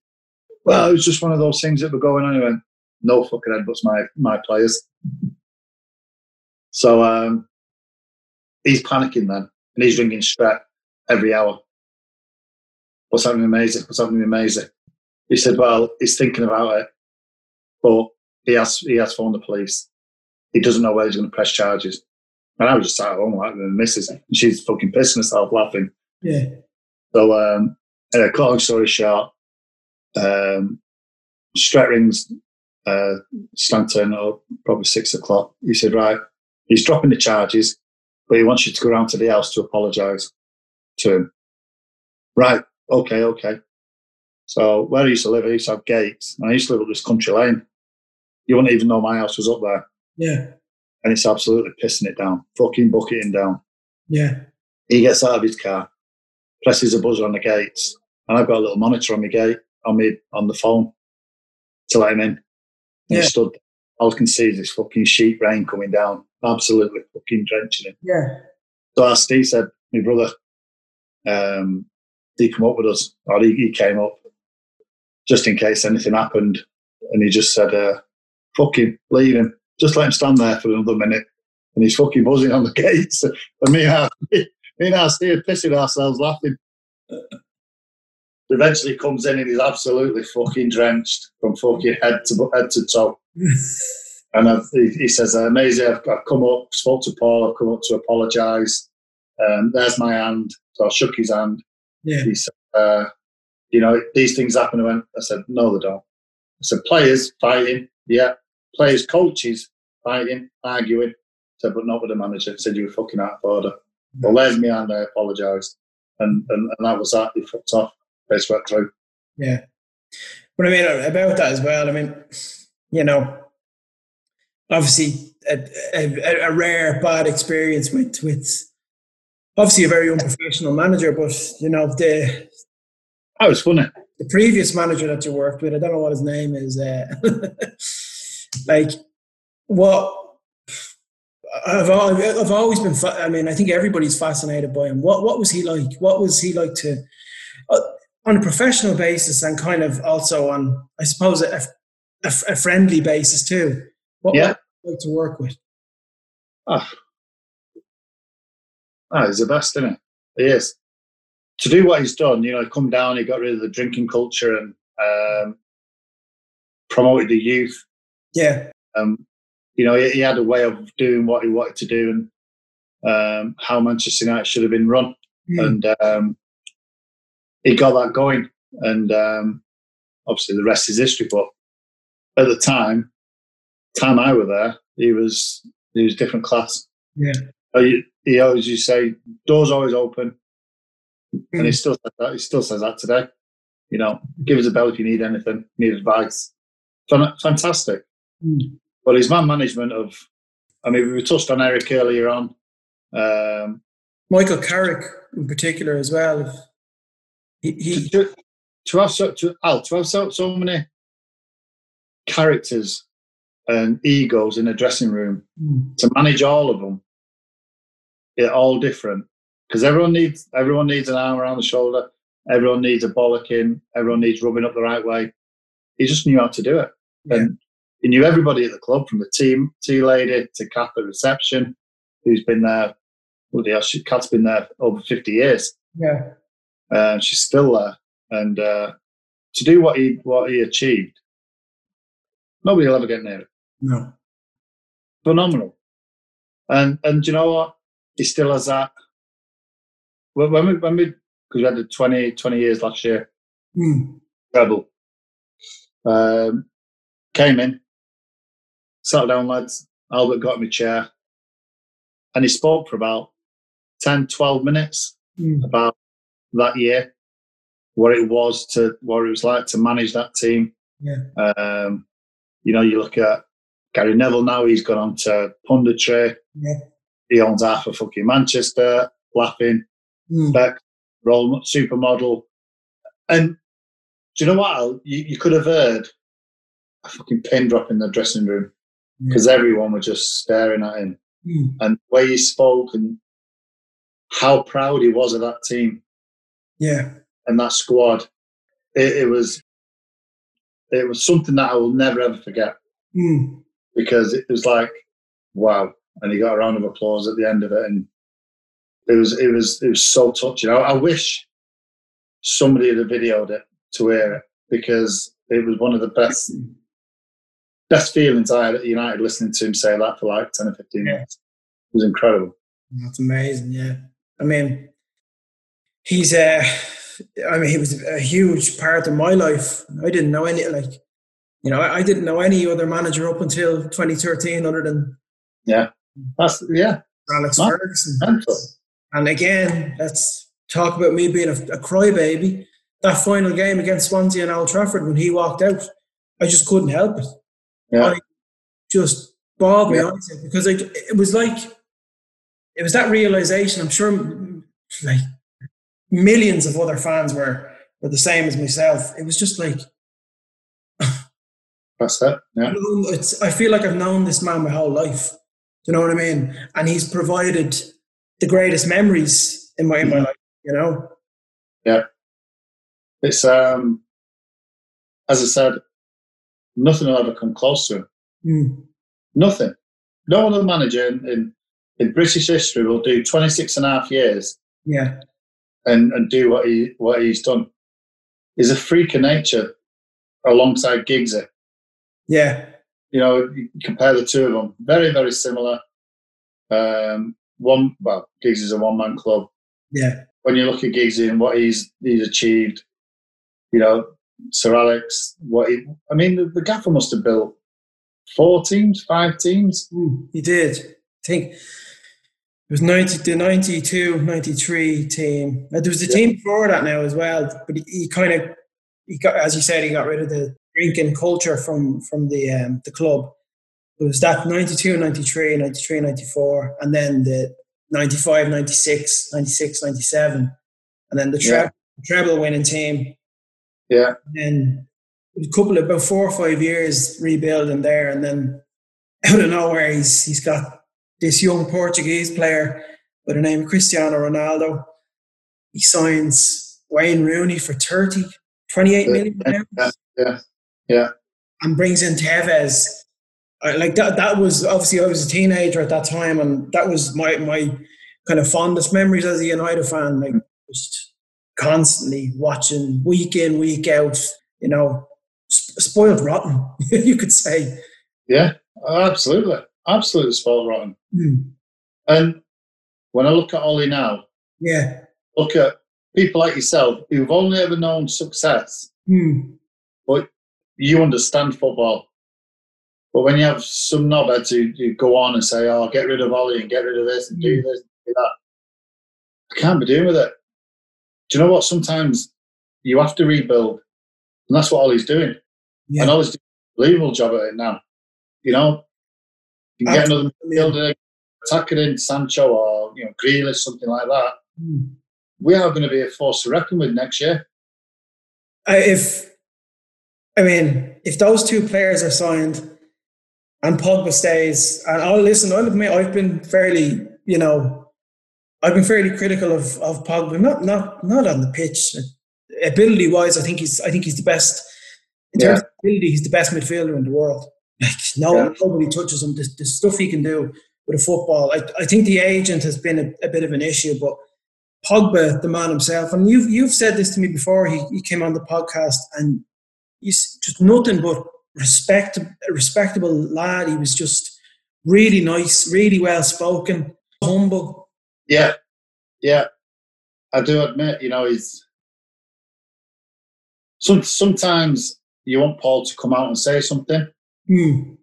Well, it was just one of those things that were going on. He went, no fucking headbutts my my players. So um, he's panicking then, and he's ringing Strat every hour. What's happening amazing? What's happening amazing? He said, well, he's thinking about it, but he has he has phoned the police. He doesn't know where he's going to press charges. And I was just sat at home like the missus, and she's fucking pissing herself laughing. Yeah. So, um, anyway, cut long story short, um, rings uh, Stanton at probably six o'clock. He said, right, he's dropping the charges, but he wants you to go around to the house to apologise to him. Right, okay, okay. So where I used to live, I used to have gates, and I used to live up this country lane. You wouldn't even know my house was up there. Yeah. And it's absolutely pissing it down, fucking bucketing down. Yeah. He gets out of his car, presses a buzzer on the gates, and I've got a little monitor on my gate, on me on the phone to let him in. And yeah. he stood. All I can see is this fucking sheet rain coming down, absolutely fucking drenching him. Yeah. So as Steve said, my brother, um, he come up with us, or he, he came up just in case anything happened. And he just said, uh, fuck him, leave him. Just let him stand there for another minute. And he's fucking buzzing on the gates. And me and, me and our Steve pissing ourselves laughing. Eventually comes in and he's absolutely fucking drenched from fucking head to head to toe. and I've, he, he, says, amazing, I've, I've, come up, spoke to Paul, I've come up to apologise. Um, there's my hand So I shook his hand. Yeah. He said, uh, you know, these things happen. I went, I said, no, they don't. I said, players fighting, yeah. Players, coaches fighting, arguing. I said, but not with the manager. I said, you were fucking out of order. Well, there's me and I apologised. And, and, and that was that. He fucked off. Best went through. Yeah. But I mean, about that as well, I mean, you know, obviously a, a, a rare bad experience with, with obviously a very unprofessional manager, but, you know, the, That was funny. the previous manager that you worked with, I don't know what his name is, uh, like what I've, I've always been, fa- I mean, I think everybody's fascinated by him. What, what was he like? What was he like to, uh, on a professional basis and kind of also on, I suppose, a, a, a friendly basis too? What Yeah. was he like to work with? Ah, ah, he's the best, isn't he? He is. To do what he's done, you know, come down, he got rid of the drinking culture and um, promoted the youth. Yeah, Um, you know, he, he had a way of doing what he wanted to do and um, how Manchester United should have been run. Hmm. And um, he got that going. And um, obviously, the rest is history. But at the time, time I were there, he was he was different class. Yeah. He, he always used to say, "Doors always open," and he Mm. still says that. He still says that today. You know, give us a bell if you need anything, need advice. Fantastic. Mm. But his man management of, I mean, we touched on Eric earlier on. Um, Michael Carrick in particular as well. He, he to, to have so to, Al, to have so, so many characters and egos in a dressing room Mm. to manage all of them, they're all different because everyone needs everyone needs an arm around the shoulder, everyone needs a bollocking, everyone needs rubbing up the right way. He just knew how to do it, Yeah. and he knew everybody at the club from the team tea lady to Kath at reception, who's been there. Well, yeah, she, Kath's been there over fifty years. yeah, Uh, she's still there, and uh, to do what he what he achieved, nobody will ever get near it. no, Phenomenal, and and do you know what? He still has that. When when we when we because we had the 20, 20 years last year Mm. treble, um, came in, sat down, lads. Albert got me a chair, and he spoke for about 10, 12 minutes. Mm. about that year, what it was to what it was like to manage that team. Yeah. Um, you know, you look at Gary Neville now; he's gone on to punditry. Yeah. He owns half of fucking Manchester, laughing, Mm. Beck, role supermodel, and do you know what? Al? You, you could have heard a fucking pin drop in the dressing room Yeah. because everyone was just staring at him Mm. and the way he spoke and how proud he was of that team yeah, and that squad. It, it was it was something that I will never ever forget Mm. because it was like wow, and he got a round of applause at the end of it, and it was it was it was so touching. I, I wish somebody had videoed it to hear it because it was one of the best best feelings I had at United listening to him say that for like ten or fifteen minutes. It was incredible. That's amazing. Yeah, I mean, he's uh, I mean, he was a huge part of my life. I didn't know any like, you know, I, I didn't know any other manager up until 2013 other than yeah, That's yeah, Alex Ferguson. mental. And again, let's talk about me being a, a crybaby. That final game against Swansea and Old Trafford when he walked out, I just couldn't help it. Yeah. I just bawled my Yeah. eyes out because it, it was like it was that realization. I'm sure, like millions of other fans were were the same as myself. It was just like That's it. Yeah. it's. I feel like I've known this man my whole life. Do you know what I mean? And he's provided the greatest memories in my in my life. You know. Yeah. It's um, as I said, nothing will ever come close to him. Mm. Nothing. No other manager in, in, in British history will do 26 and a half years Yeah. and, and do what he what he's done. He's a freak of nature alongside Giggsy. Yeah. You know, you compare the two of them, very, very similar. Um, one, well, Giggs is a one man club. Yeah. when you look at Giggsy and what he's he's achieved, you know, Sir Alex, what he, I mean, the, the gaffer must have built four teams, five teams. Mm, he did. I think it was 90, the 92, 93 team. There was a team before that now as well, but he, he, kind of, he got, as you said, he got rid of the drinking culture from from the um, the club. It was that 92, 93, 93, 94, and then the 95, 96, 96, 97, and then the treble, yeah. treble winning team. Yeah. And a couple of about four or five years rebuilding there, and then out of nowhere, he's he's got this young Portuguese player by the name of Cristiano Ronaldo. He signs Wayne Rooney for 30, 28 million yeah, yeah, yeah, and brings in Tevez. Like that, that was obviously I was a teenager at that time, and that was my my kind of fondest memories as a United fan. Like just constantly watching week in, week out. You know, spoiled rotten, you could say. Yeah, absolutely, absolutely spoiled rotten. Mm. And when I look at Ollie now, yeah, look at people like yourself who've only ever known success, mm. but you understand football. But when you have some knobheads who, who go on and say, "Oh, get rid of Ollie and get rid of this and mm. do this and do that," I can't be doing with it. Do you know what? Sometimes you have to rebuild and that's what Ollie's doing. Yeah. And Ollie's doing a unbelievable job at it now. You know, you can get another midfielder, attack it in Sancho or, you know, Grealish, something like that. Mm. We are going to be a force to reckon with next year. if, I mean, if those two players are signed and Pogba stays, and I'll listen, I'll admit I've been fairly, you know, I've been fairly critical of, of Pogba, not, not, not on the pitch ability wise, I think he's I think he's the best in terms yeah. of ability. He's the best midfielder in the world. Like no yeah. nobody touches him. The, the, stuff he can do with a football. I, I think the agent has been a, a, bit of an issue, but Pogba, the man himself, and you've you've said this to me before. He, he came on the podcast, and he's just nothing but respect, a respectable lad. He was just really nice, really well spoken, humble. Yeah, yeah. I do admit, you know, he's some, sometimes you want Paul to come out and say something mm.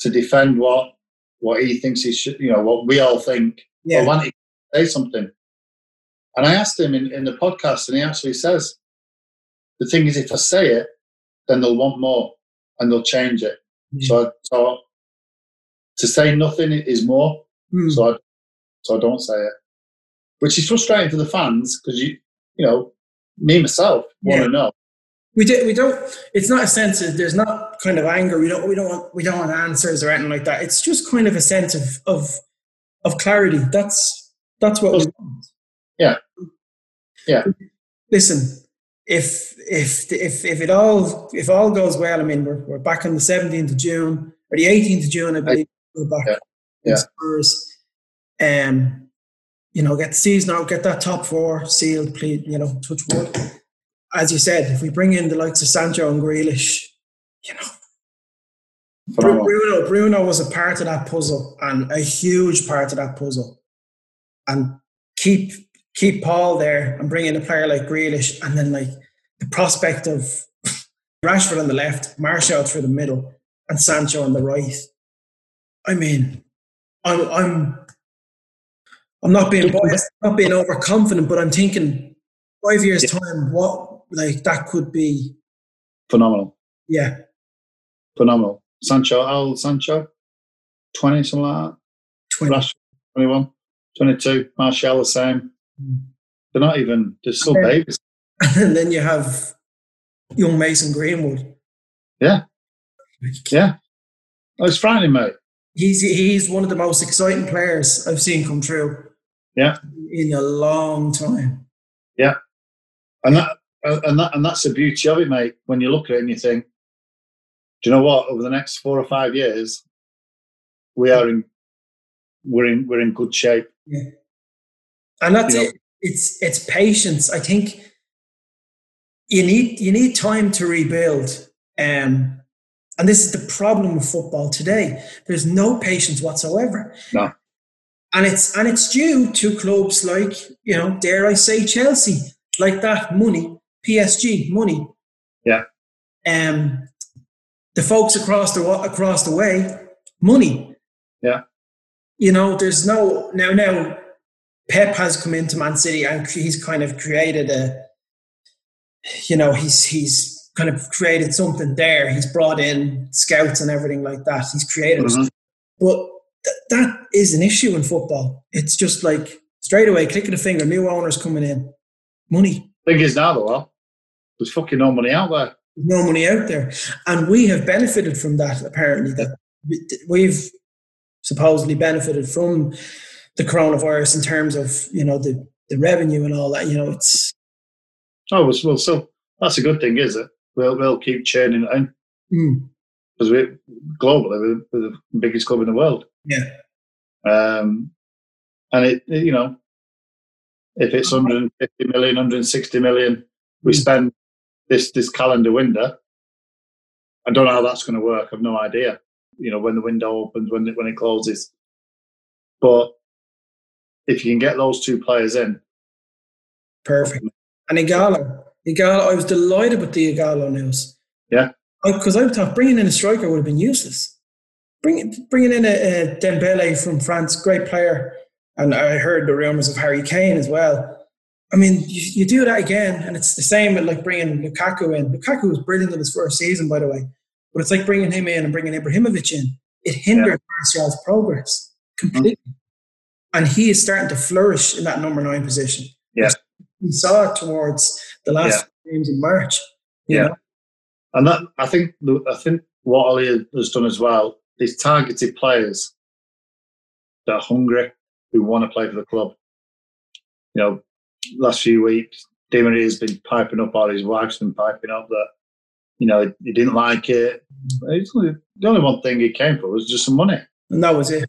to defend what what he thinks he should, you know, what we all think. Yeah. I want to say something. And I asked him in, in the podcast, and he actually says, the thing is, if I say it, then they'll want more and they'll change it. Mm. So I thought to say nothing is more. Mm. So I, so I don't say it, which is frustrating for the fans because you, you know, me myself want to know we do, we don't. It's not a sense of there's not kind of anger. We don't we don't want we don't want answers or anything like that. It's just kind of a sense of of of clarity. That's that's what we want. Yeah, yeah. Listen, if if if if it all if all goes well, I mean we're we're back on the seventeenth of June or the eighteenth of June, I believe. We're back yeah. yeah. Spurs. Um, you know, get the season out, get that top four sealed, please. You know, touch wood as you said, if we bring in the likes of Sancho and Grealish, you know, Bruno, Bruno was a part of that puzzle and a huge part of that puzzle. And keep keep Paul there and bring in a player like Grealish, and then like the prospect of Rashford on the left, Martial through the middle, and Sancho on the right. I mean, I'm I'm I'm not being biased, not being overconfident, but I'm thinking five years time, what like that could be phenomenal. Yeah, phenomenal. Sancho, Al Sancho, twenty something like that. 20. Rash, 21, 22. Martial the same. They're not even. They're still and babies. And then you have young Mason Greenwood. Yeah, yeah. Oh, it's frightening, mate. He's he's one of the most exciting players I've seen come through. Yeah, in a long time. Yeah, and that and that and that's the beauty of it, mate. When you look at it and you think, do you know what? Over the next four or five years, we are in we're in we're in good shape. Yeah, and that's it. It's it's patience. I think you need you need time to rebuild. Um, and this is the problem with football today. There's no patience whatsoever. No. and it's and it's due to clubs like you know, dare I say, Chelsea, like that money, PSG money. Yeah. Um, the folks across the across the way, money. Yeah. You know, there's no now now. Pep has come into Man City and he's kind of created a. You know, he's he's kind of created something there. He's brought in scouts and everything like that. He's created, mm-hmm. but th- that is an issue in football. It's just like straight away, click of the finger, new owners coming in, money. Thing is now, though, there's fucking no money out there. There's no money out there, and we have benefited from that. Apparently, that we've supposedly benefited from the coronavirus in terms of you know the the revenue and all that. You know, it's oh well, so that's a good thing, is it? We'll we'll keep churning it in because mm. we globally we're the biggest club in the world. Yeah. Um, and it, you know, if it's 150 million, 160 million, we spend this this calendar window. I don't know how that's going to work. I've no idea. You know, when the window opens, when it, when it closes. But if you can get those two players in, perfect. And Ighalo, Ighalo, I was delighted with the Ighalo news. Yeah, because I, I thought bringing in a striker would have been useless. Bringing bringing in a, a Dembele from France, great player, and I heard the rumours of Harry Kane as well. I mean, you, you do that again, and it's the same with like bringing Lukaku in. Lukaku was brilliant in his first season, by the way, but it's like bringing him in and bringing Ibrahimovic in. It hindered yeah. Martial's progress completely, mm-hmm. And he is starting to flourish in that number nine position. Yeah, we saw it towards the last yeah. games in March. yeah, know? and that I think I think what Ollie has done as well these targeted players that are hungry, who want to play for the club. You know, last few weeks, Di has been piping up, or his wife's been piping up that, you know, he didn't like it. the only one thing he came for was just some money. And that was it.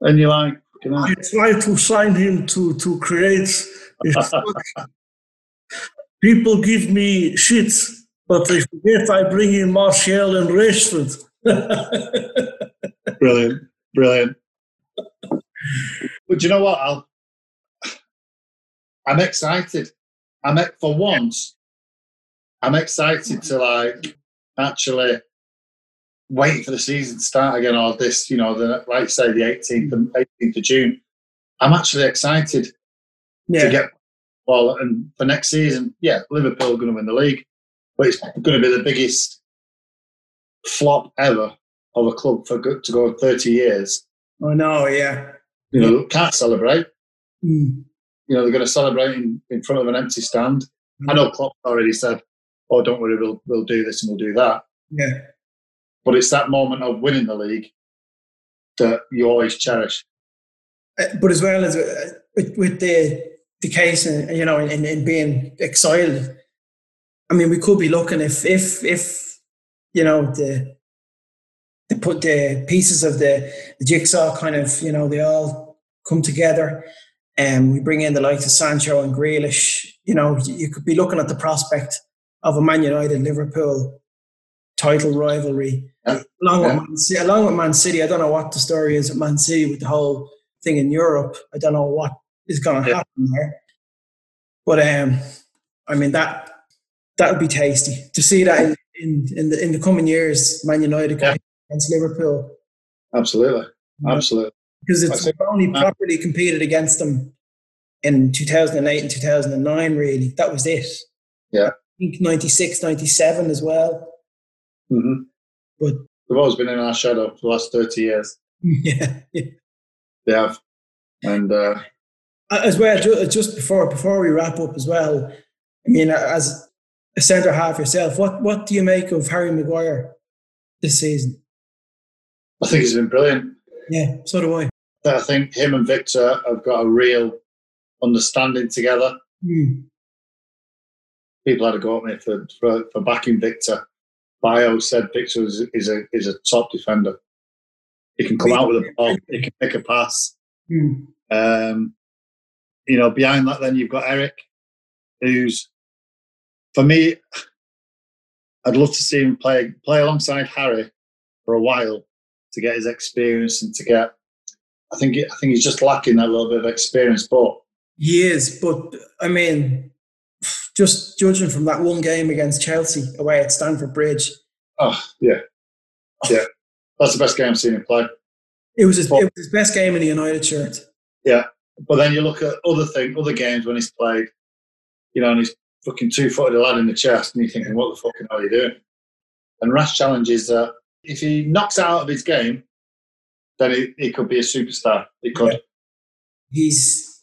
And you're like, you tried to sign him to, to create. People give me shit, but they forget I bring in Martial and Rashford. brilliant, brilliant. But you know what? I'll, I'm excited. I'm for once. I'm excited to like actually wait for the season to start again, or this, you know, the like say the 18th and 18th of June. I'm actually excited yeah. to get well, and for next season, yeah, Liverpool are going to win the league, but it's going to be the biggest flop ever of a club for good to go 30 years. Oh no, yeah. You know, can't celebrate. Mm. You know, they're going to celebrate in, in front of an empty stand. Mm. I know Klopp already said, "Oh, don't worry, we'll we'll do this and we'll do that." Yeah. But it's that moment of winning the league that you always cherish. Uh, but as well as uh, with, with the the case, and you know, in, in being exiled, I mean, we could be looking if if if you know the they put the pieces of the, the jigsaw kind of you know they all come together and we bring in the likes of Sancho and Grealish you know you could be looking at the prospect of a Man United Liverpool title rivalry yeah. along, yeah. With Man City, along with Man City I don't know what the story is at Man City with the whole thing in Europe I don't know what is going to yeah. happen there but um I mean that that would be tasty to see that in, in, in the in the coming years, Man United yeah. against Liverpool. Absolutely, absolutely. Because it's only properly competed against them in 2008 and 2009. Really, that was it. Yeah, I think 96, 97 as well. Mm-hmm. But they've always been in our shadow for the last 30 years. Yeah, yeah. they have, and. Uh, as well, just before before we wrap up as well, I mean, as a centre half yourself. What what do you make of Harry Maguire this season? I think he's been brilliant. Yeah, so do I. I think him and Victor have got a real understanding together. Mm. People had to go at me for, for, for backing Victor. Bio said Victor is, is a is a top defender. He can come out with a ball. He can make a pass. Mm. Um, you know, behind that, then you've got Eric, who's for me, I'd love to see him play play alongside Harry for a while to get his experience and to get I think I think he's just lacking that little bit of experience. But he is. But I mean, just judging from that one game against Chelsea away at Stamford Bridge. Oh yeah, yeah, that's the best game I've seen him play. It was his, but, it was his best game in the United shirt. Yeah, but then you look at other things, other games when he's played, you know, and he's fucking two footed a lad in the chest, and you're thinking, what the fucking are you doing? And Rash challenges that if he knocks out of his game, then he, he could be a superstar. He could. Yeah. He's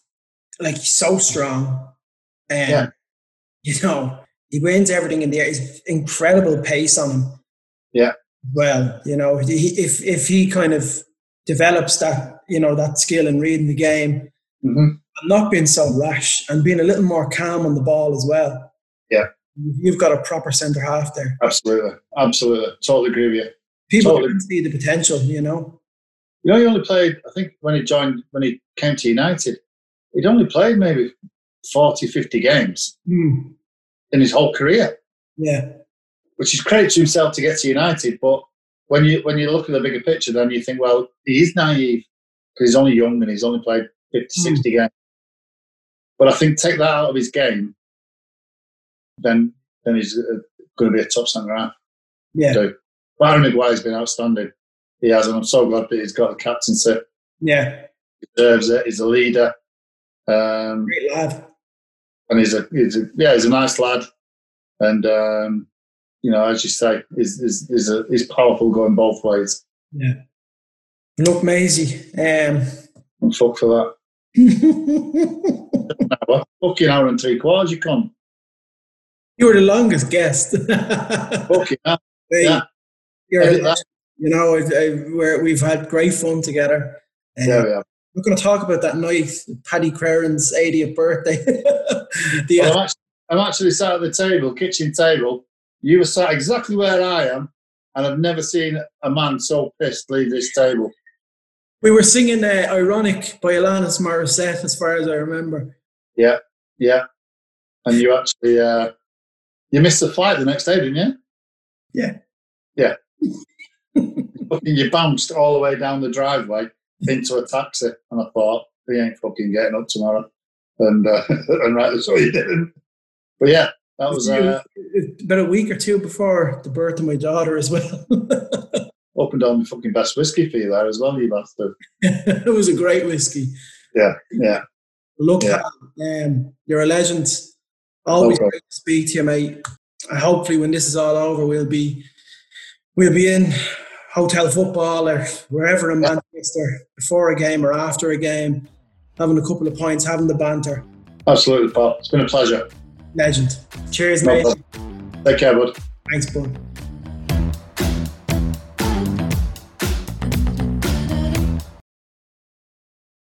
like so strong, and yeah. You know he wins everything in the air. He's incredible pace on him. Yeah. Well, you know, he, if if he kind of develops that you know that skill in reading the game, mm-hmm. and not being so rash and being a little more calm on the ball as well. Yeah. You've got a proper centre half there. Absolutely, absolutely, totally agree with you. People totally. can see the potential, you know. You know, he only played, I think, when he joined, when he came to United, he'd only played maybe 40, 50 games mm. In his whole career. Yeah. Which is credit to himself to get to United. But when you when you look at the bigger picture, then you think, well, he is naive because he's only young and he's only played 50, mm. 60 games. But I think take that out of his game, then then he's uh, going to be a top centre half. Yeah. So, Barry Maguire's been outstanding he has, and I'm so glad that he's got a captaincy. Yeah, he deserves it. He's a leader. Um, Great lad. And he's a, he's a yeah, he's a nice lad, and um, you know, as you say, he's he's, he's, a, he's powerful going both ways. Yeah. Look, Maisie. Um, I'm fuck for that. hour, fucking hour and three quarters, you come. You were the longest guest. fucking hell. Yeah. You're, you know, I, I, we've had great fun together. Um, yeah, yeah. We're going to talk about that night, Paddy Crerand's 80th birthday. the, well, I'm, actually, I'm actually sat at the table, kitchen table. You were sat exactly where I am, and I've never seen a man so pissed leave this table. We were singing uh, "Ironic" by Alanis Morissette, as far as I remember. Yeah, yeah. And you actually uh, you missed the flight the next day, didn't you? Yeah. Yeah. you bounced all the way down the driveway into a taxi, and I thought, he ain't fucking getting up tomorrow. And uh, and right, so he didn't. But yeah, that was uh, about a week or two before the birth of my daughter as well. opened on the fucking best whiskey for you there as well, you bastard. it was a great whiskey. Yeah, yeah. Look, yeah. Um, you're a legend. Always okay. great to speak to you, mate. Hopefully, when this is all over, we'll be we'll be in hotel football or wherever in Manchester before a game or after a game, having a couple of points, having the banter. Absolutely, Paul. It's been a pleasure. Legend. Cheers, no mate. Take care, bud. Thanks, bud.